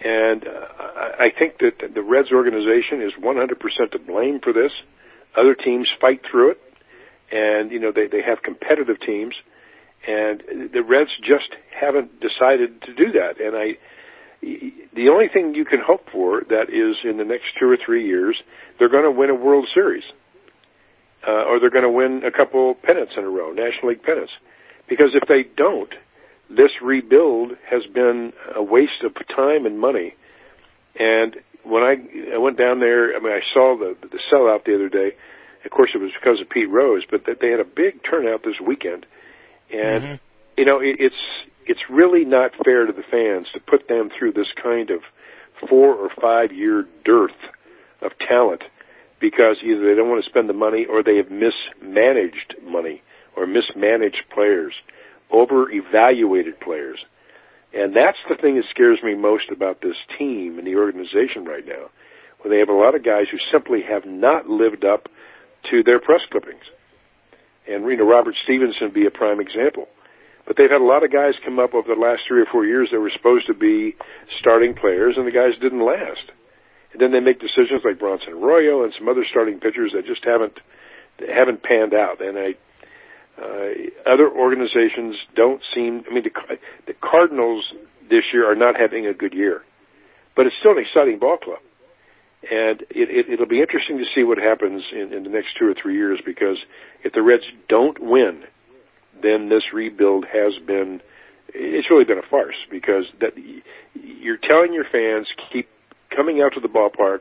and uh, I think that the Reds organization is 100% to blame for this. Other teams fight through it, and you know they they have competitive teams, and the Reds just haven't decided to do that. And I the only thing you can hope for that is in the next two or three years they're going to win a World Series, uh, or they're going to win a couple pennants in a row, National League pennants. Because if they don't, this rebuild has been a waste of time and money. And when I I went down there, I mean, I saw the the sellout the other day. Of course, it was because of Pete Rose, but that they had a big turnout this weekend, and mm-hmm. you know, it, it's it's really not fair to the fans to put them through this kind of four or five year dearth of talent because either they don't want to spend the money or they have mismanaged money or mismanaged players, over evaluated players. And that's the thing that scares me most about this team and the organization right now, where they have a lot of guys who simply have not lived up to their press clippings. And you know, Robert Stephenson be a prime example. But they've had a lot of guys come up over the last three or four years that were supposed to be starting players, and the guys didn't last. And then they make decisions like Bronson Arroyo and some other starting pitchers that just haven't haven't panned out. And I, uh, other organizations don't seem. I mean, the, the Cardinals this year are not having a good year, but it's still an exciting ball club. And it, it, it'll be interesting to see what happens in, in the next two or three years because if the Reds don't win then this rebuild has been it's really been a farce because that you're telling your fans keep coming out to the ballpark,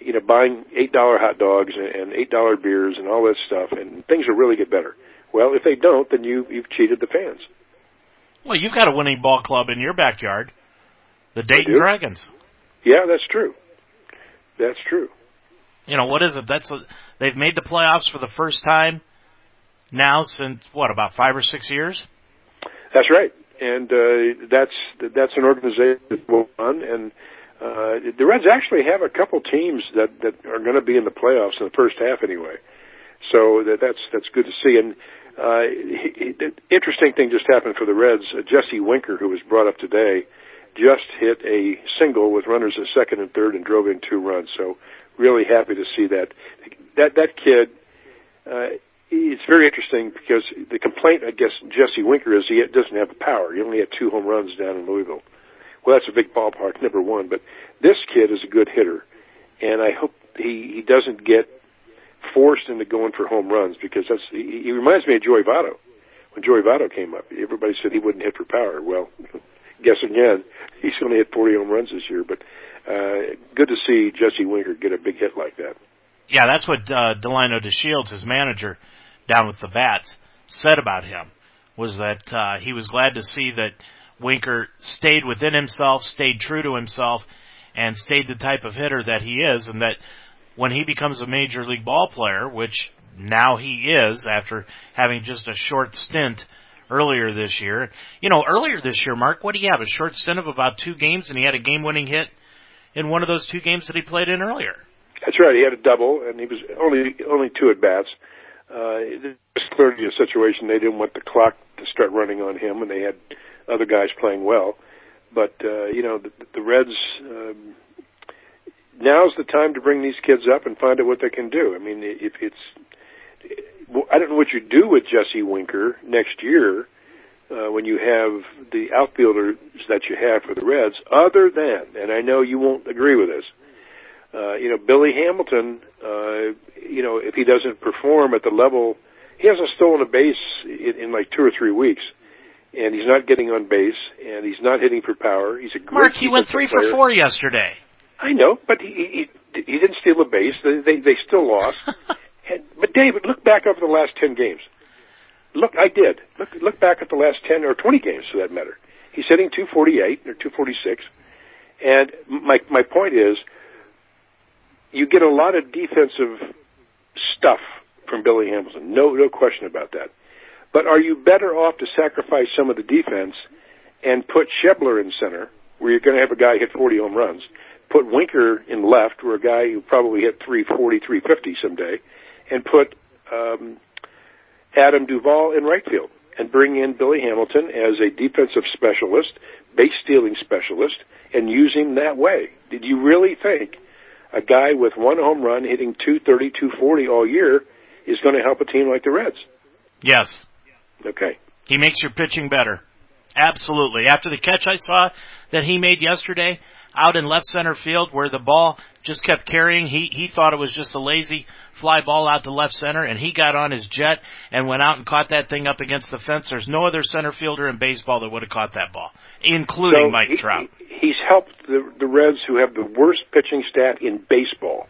you know, buying eight dollar hot dogs and eight dollar beers and all that stuff, and things will really get better. Well, if they don't, then you you've cheated the fans. Well, you've got a winning ball club in your backyard, the Dayton. Dragons. Yeah, that's true. That's true. You know what is it? That's a, they've made the playoffs for the first time now since what about five or six years? That's right, and uh, that's that's an organization that will run, and uh, the Reds actually have a couple teams that that are going to be in the playoffs in the first half anyway. So that that's that's good to see. And uh, he, he, interesting thing just happened for the Reds. Uh, Jesse Winker, who was brought up today, just hit a single with runners at second and third and drove in two runs. So really happy to see that. That that kid. Uh, it's very interesting because the complaint against Jesse Winker is he doesn't have the power. He only had two home runs down in Louisville. Well, that's a big ballpark, number one. But this kid is a good hitter, and I hope he he doesn't get forced into going for home runs because that's he, he reminds me of Joey Votto. When Joey Votto came up, everybody said he wouldn't hit for power. Well, guess again, he's only hit 40 home runs this year. But uh, good to see Jesse Winker get a big hit like that. Yeah, that's what uh, Delino DeShields, his manager, down with the bats, said about him. Was that uh, he was glad to see that Winker stayed within himself, stayed true to himself, and stayed the type of hitter that he is, and that when he becomes a major league ball player, which now he is after having just a short stint earlier this year. You know, earlier this year, Mark, what do you have? A short stint of about two games and he had a game winning hit in one of those two games that he played in earlier. That's right. He had a double and he was only, only two at bats. Uh, it was clearly a situation they didn't want the clock to start running on him and they had other guys playing well. But, uh, you know, the, the Reds, um, now's the time to bring these kids up and find out what they can do. I mean, if it's, I don't know what you do with Jesse Winker next year uh, when you have the outfielders that you have for the Reds, other than, and I know you won't agree with this, uh, you know, Billy Hamilton, uh, you know, if he doesn't perform at the level, he hasn't stolen a base in, in like two or three weeks. And he's not getting on base, and he's not hitting for power. He's a great Mark, he went three player. for four yesterday. I know, but he he, he didn't steal a base. They they, they still lost. and, but David, look back over the last ten games. Look, I did. Look look back at the last ten or twenty games for that matter. He's hitting 248 or 246, and my my point is, you get a lot of defensive stuff from Billy Hamilton. No no question about that. But are you better off to sacrifice some of the defense and put Schebler in center, where you're going to have a guy hit 40 home runs? Put Winker in left, where a guy who probably hit 340, 350 someday, and put um, Adam Duvall in right field, and bring in Billy Hamilton as a defensive specialist, base stealing specialist, and use him that way. Did you really think a guy with one home run hitting 230, 240 all year is going to help a team like the Reds? Yes. Okay. He makes your pitching better. Absolutely. After the catch I saw that he made yesterday out in left center field where the ball just kept carrying, he, he thought it was just a lazy fly ball out to left center and he got on his jet and went out and caught that thing up against the fence. There's no other center fielder in baseball that would have caught that ball, including So Mike he- Trout. He's helped the the Reds, who have the worst pitching staff in baseball.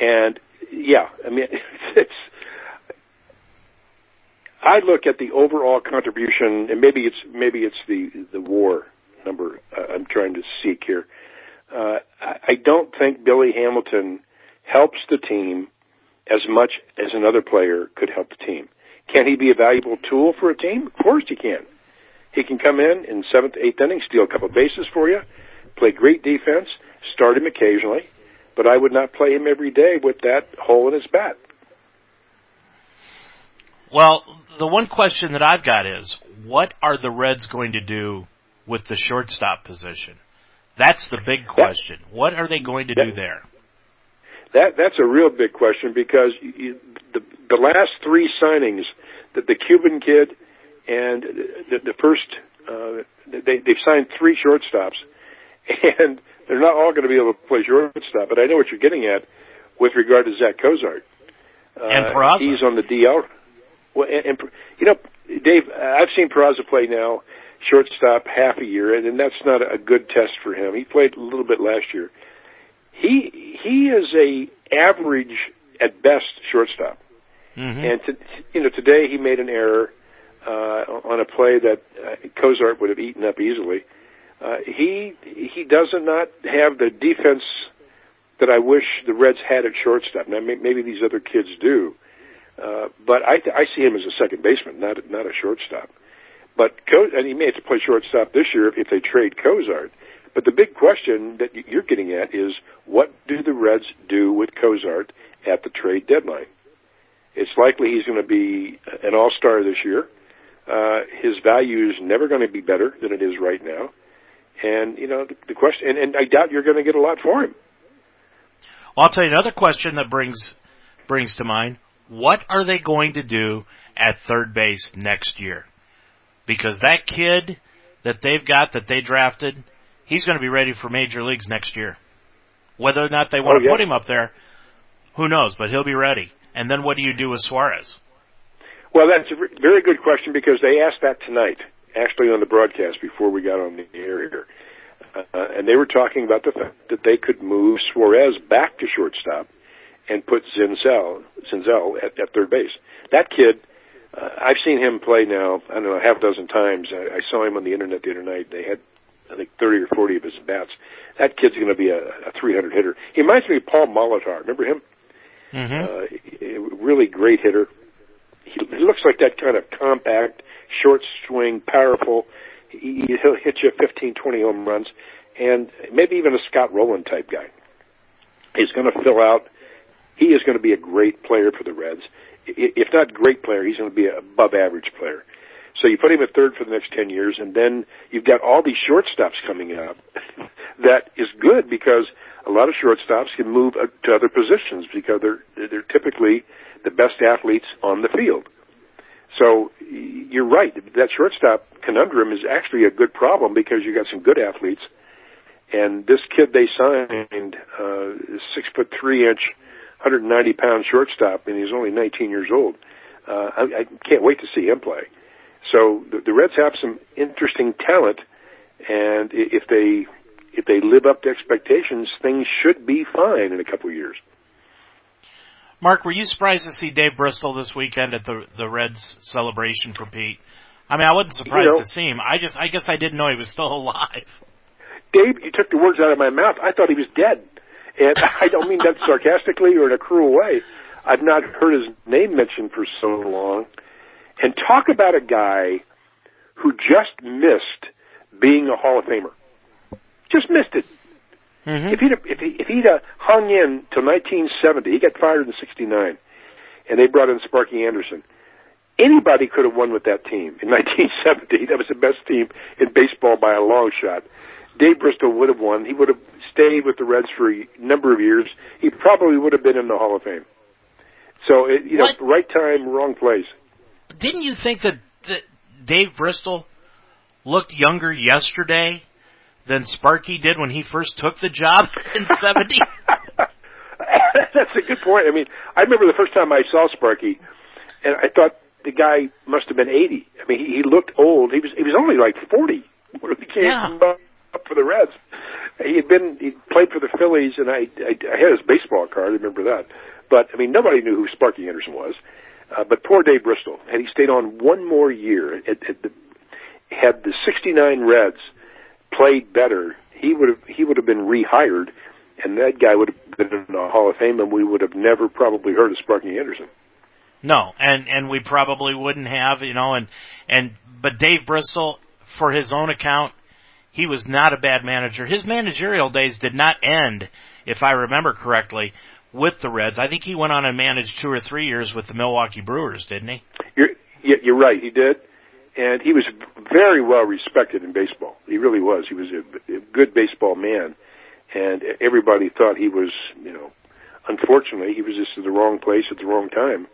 And yeah, I mean, it's. I look at the overall contribution, and maybe it's maybe it's the the WAR number uh, I'm trying to seek here. Uh, I, don't think Billy Hamilton helps the team as much as another player could help the team. Can he be a valuable tool for a team? Of course he can. He can come in in seventh, eighth inning, steal a couple bases for you, play great defense, start him occasionally, but I would not play him every day with that hole in his bat. Well, the one question that I've got is, what are the Reds going to do with the shortstop position? That's the big question. What are they going to do there? That that's a real big question because you, the the last three signings, the, the Cuban kid and the, the first, uh, they they've signed three shortstops, and they're not all going to be able to play shortstop. But I know what you're getting at with regard to Zach Cozart. Uh, And Peraza. He's on the DL. Well, and, and you know, Dave, I've seen Peraza play now shortstop half a year, and, and that's not a good test for him. He played a little bit last year. He he is a average at best shortstop, hmm and to, you know today he made an error. uh, on a play that uh, Cozart would have eaten up easily. Uh, he he does not have the defense that I wish the Reds had at shortstop. Now maybe these other kids do, uh, but I I see him as a second baseman, not not a shortstop. But Co- and he may have to play shortstop this year if they trade Cozart. But the big question that you're getting at is what do the Reds do with Cozart at the trade deadline? It's likely he's going to be an all-star this year. Uh, his value is never going to be better than it is right now. And, you know, the, the question, and, and I doubt you're going to get a lot for him. Well, I'll tell you another question that brings, brings to mind. What are they going to do at third base next year? Because that kid that they've got that they drafted, he's going to be ready for major leagues next year. Whether or not they want oh, to yeah. put him up there, who knows, but he'll be ready. And then what do you do with Suarez? Well, that's a very good question because they asked that tonight, actually on the broadcast before we got on the air here. Uh, and they were talking about the fact that they could move Suarez back to shortstop and put Zinzel, Senzel at, at third base. That kid, uh, I've seen him play now, I don't know, a half dozen times. I, I saw him on the internet the other night. They had, I think, 30 or 40 of his bats. That kid's going to be a, a 300 hitter. He reminds me of Paul Molitor. Remember him? Mm-hmm. Uh, really great hitter. He, he looks like that kind of compact, short swing, powerful. He, he'll hit you 15, 20 home runs, and maybe even a Scott Rolen type guy. He's going to fill out. He is going to be a great player for the Reds. If not great player, he's going to be an above average player. So you put him at third for the next 10 years, and then you've got all these shortstops coming up. that is good because a lot of shortstops can move uh, to other positions because they're they're typically the best athletes on the field. So you're right. That shortstop conundrum is actually a good problem because you got some good athletes, and this kid they signed, uh, six foot three inch, 190 pound shortstop, and he's only 19 years old. Uh, I, I can't wait to see him play. So the, the Reds have some interesting talent, and if they if they live up to expectations, things should be fine in a couple of years. Mark, were you surprised to see Dave Bristol this weekend at the the Reds celebration for Pete? I mean, I wasn't surprised you know, to see him. I just, I guess I didn't know he was still alive. Dave, you took the words out of my mouth. I thought he was dead. And I don't mean that sarcastically or in a cruel way. I've not heard his name mentioned for so long. And talk about a guy who just missed being a Hall of Famer. Just missed it. Mm-hmm. If he'd if he if he'd uh, hung in till 1970, he got fired in '69, and they brought in Sparky Anderson. Anybody could have won with that team in 1970. That was the best team in baseball by a long shot. Dave Bristol would have won. He would have stayed with the Reds for a number of years. He probably would have been in the Hall of Fame. So, it, you know, right time, wrong place. Didn't you think that, that Dave Bristol looked younger yesterday than Sparky did when he first took the job in 70? That's a good point. I mean, I remember the first time I saw Sparky, and I thought the guy must have been 80. I mean, he, he looked old. He was he was only like 40 when he came yeah. up for the Reds. He had been he played for the Phillies, and I, I I had his baseball card. I remember that. But I mean, nobody knew who Sparky Anderson was. Uh, but poor Dave Bristol, had he stayed on one more year, at, at the, had the '69 Reds played better, he would have he would have been rehired, and that guy would have been in the Hall of Fame, and we would have never probably heard of Sparky Anderson. No, and and we probably wouldn't have, you know, and and but Dave Bristol, for his own account, he was not a bad manager. His managerial days did not end, if I remember correctly, with the Reds. I think he went on and managed two or three years with the Milwaukee Brewers, didn't he? You're you're right, he did and he was very well respected in baseball. He really was. He was a, a good baseball man, and everybody thought he was, you know, unfortunately, he was just in the wrong place at the wrong time.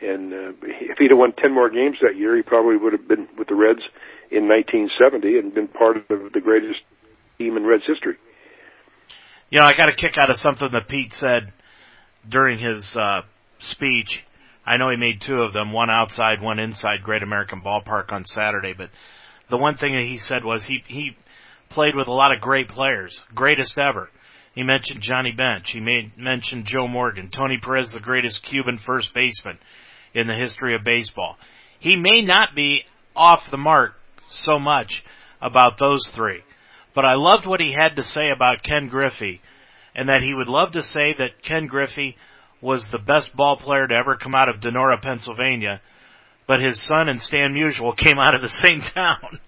And uh, if he'd have won ten more games that year, he probably would have been with the Reds in 1970 and been part of the greatest team in Reds history. You know, I got a kick out of something that Pete said during his uh, speech I know he made two of them, one outside, one inside Great American Ballpark on Saturday, but the one thing that he said was he, he played with a lot of great players, greatest ever. He mentioned Johnny Bench. He made, mentioned Joe Morgan, Tony Perez, the greatest Cuban first baseman in the history of baseball. he may not be off the mark so much about those three. But I loved what he had to say about Ken Griffey and that he would love to say that Ken Griffey was the best ball player to ever come out of Donora, Pennsylvania, but his son and Stan Musial came out of the same town.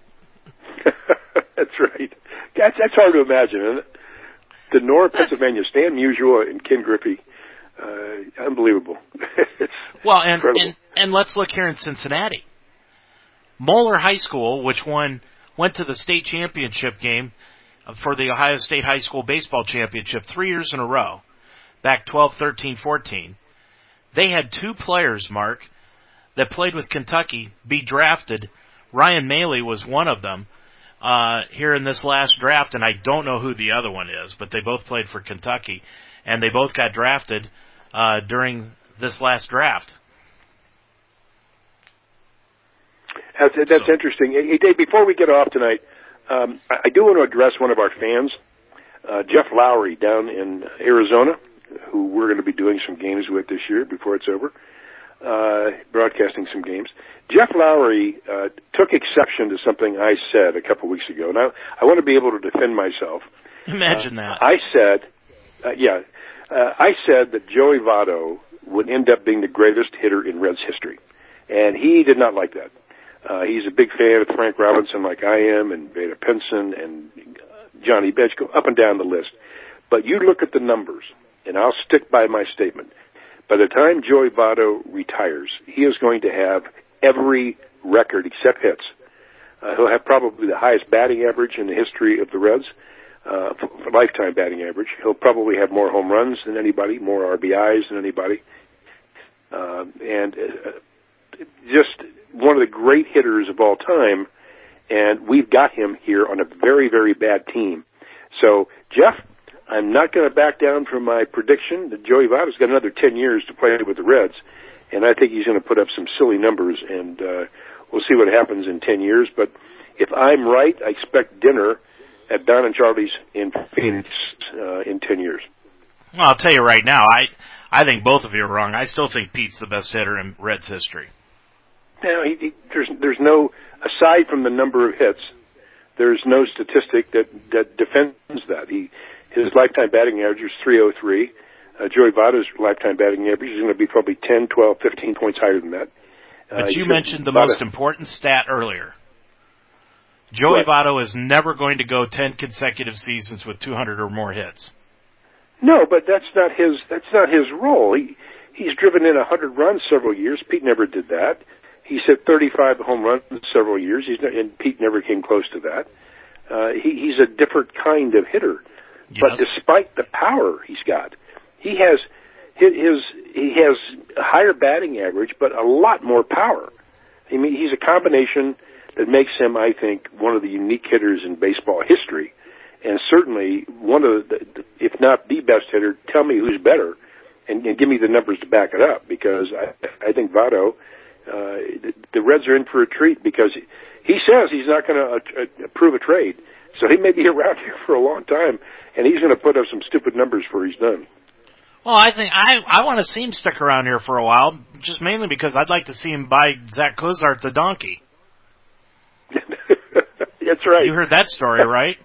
that's right. That's, that's hard to imagine, isn't it? Donora, Pennsylvania, Stan Musial and Ken Griffey. Uh, unbelievable. well, and, incredible. and, and let's look here in Cincinnati. Moeller High School, which won, went to the state championship game for the Ohio State High School Baseball Championship three years in a row, back 12, 13, 14. They had two players, Mark, that played with Kentucky be drafted. Ryan Maley was one of them, uh, here in this last draft, and I don't know who the other one is, but they both played for Kentucky, and they both got drafted, uh, during this last draft. That's, that's So- interesting. Hey, Dave, before we get off tonight, um, I, do want to address one of our fans, uh, Jeff Lowry down in Arizona, who we're going to be doing some games with this year before it's over, uh, broadcasting some games. Jeff Lowry uh, took exception to something I said a couple weeks ago. Now, I want to be able to defend myself. Imagine Uh, that. I said, uh, yeah, uh, I said that Joey Votto would end up being the greatest hitter in Reds history, and he did not like that. Uh, he's a big fan of Frank Robinson, like I am, and Vada Pinson and uh, Johnny Bench, go up and down the list. But you look at the numbers, and I'll stick by my statement. By the time Joey Votto retires, he is going to have every record except hits. Uh, he'll have probably the highest batting average in the history of the Reds, uh, lifetime batting average. He'll probably have more home runs than anybody, more RBIs than anybody, uh, and uh, just one of the great hitters of all time. And we've got him here on a very, very bad team. So, Jeff, I'm not going to back down from my prediction that Joey Votto's got another 10 years to play with the Reds, and I think he's going to put up some silly numbers, and uh, we'll see what happens in 10 years. But if I'm right, I expect dinner at Don and Charlie's in Phoenix uh, in 10 years. Well, I'll tell you right now, I I think both of you are wrong. I still think Pete's the best hitter in Reds history. Now, he, he, there's there's no aside from the number of hits, there's no statistic that that defends that. He his lifetime batting average was 303. Uh, Joey Votto's lifetime batting average is going to be probably 10, 12, 15 points higher than that. Uh, But you mentioned the about most important stat earlier. Joey What? Votto is never going to go 10 consecutive seasons with 200 or more hits. No, but that's not his. That's not his role. He he's driven in a hundred runs several years. Pete never did that. He's hit 35 home runs several years. He's and Pete never came close to that. Uh, he, he's a different kind of hitter. But despite the power he's got, he has his, his he has a higher batting average, but a lot more power. I mean, he's a combination that makes him, I think, one of the unique hitters in baseball history, and certainly one of the, the if not the best hitter. Tell me who's better, and, and give me the numbers to back it up, because I I think Votto. Uh, the, the Reds are in for a treat because he, says he's not going to uh, uh, approve a trade, so he may be around here for a long time, and he's going to put up some stupid numbers for he's done. Well, I think I I want to see him stick around here for a while, just mainly because I'd like to see him buy Zach Cozart the donkey. That's right. You heard that story, right?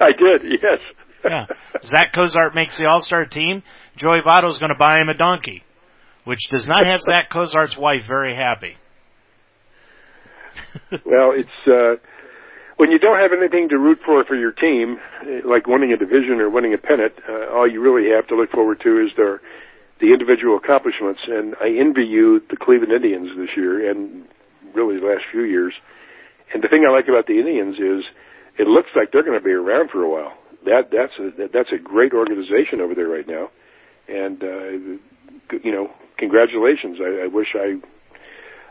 I did. Yes. Yeah. Zach Cozart makes the All-Star team. Joey Votto's going to buy him a donkey, which does not have Zach Cozart's wife very happy. well, it's uh, when you don't have anything to root for for your team, eh, like winning a division or winning a pennant. Uh, all you really have to look forward to is their the individual accomplishments. And I envy you, the Cleveland Indians, this year, and really the last few years. And the thing I like about the Indians is it looks like they're going to be around for a while. That that's a that's a great organization over there right now, and uh, you know, congratulations. I, I wish I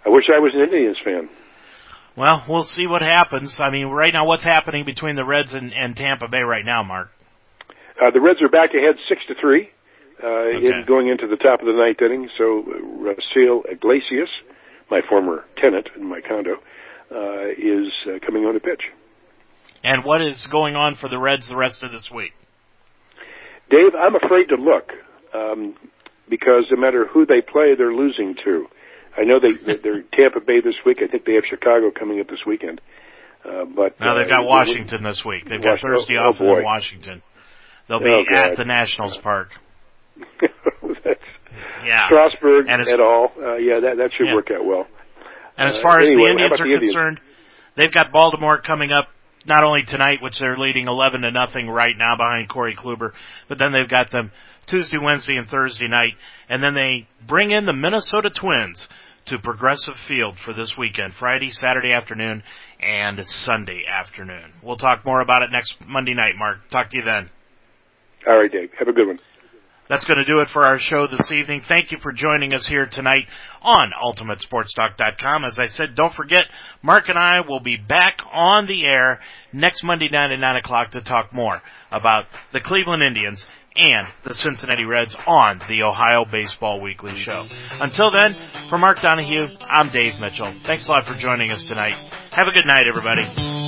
I wish I was an Indians fan. Well, we'll see what happens. I mean, right now, what's happening between the Reds and, and Tampa Bay right now, Mark? Uh, the Reds are back ahead six to three, uh, Okay. in going into the top of the ninth inning. So uh, Raisel Iglesias, my former tenant in my condo, uh, is uh, coming on to pitch. And what is going on for the Reds the rest of this week? Dave, I'm afraid to look um, because no matter who they play, they're losing to. I know they they're Tampa Bay this week. I think they have Chicago coming up this weekend. Uh, but now they've got uh, Washington this week. They've got Thursday oh, off oh in Washington. They'll be oh, at the Nationals Park. That's, yeah, Strasburg and at all. Uh, yeah, that that should yeah. work out well. And as uh, far as anyway, the Indians are the concerned, Indians? they've got Baltimore coming up not only tonight, which they're leading 11 to nothing right now behind Corey Kluber, but then they've got them Tuesday, Wednesday, and Thursday night, and then they bring in the Minnesota Twins to Progressive Field for this weekend, Friday, Saturday afternoon, and Sunday afternoon. We'll talk more about it next Monday night, Mark. Talk to you then. All right, Dave. Have a good one. That's going to do it for our show this evening. Thank you for joining us here tonight on UltimateSportsTalk.com. As I said, don't forget, Mark and I will be back on the air next Monday night at 9 o'clock to talk more about the Cleveland Indians and the Cincinnati Reds on the Ohio Baseball Weekly Show. Until then, for Mark Donahue, I'm Dave Mitchell. Thanks a lot for joining us tonight. Have a good night, everybody.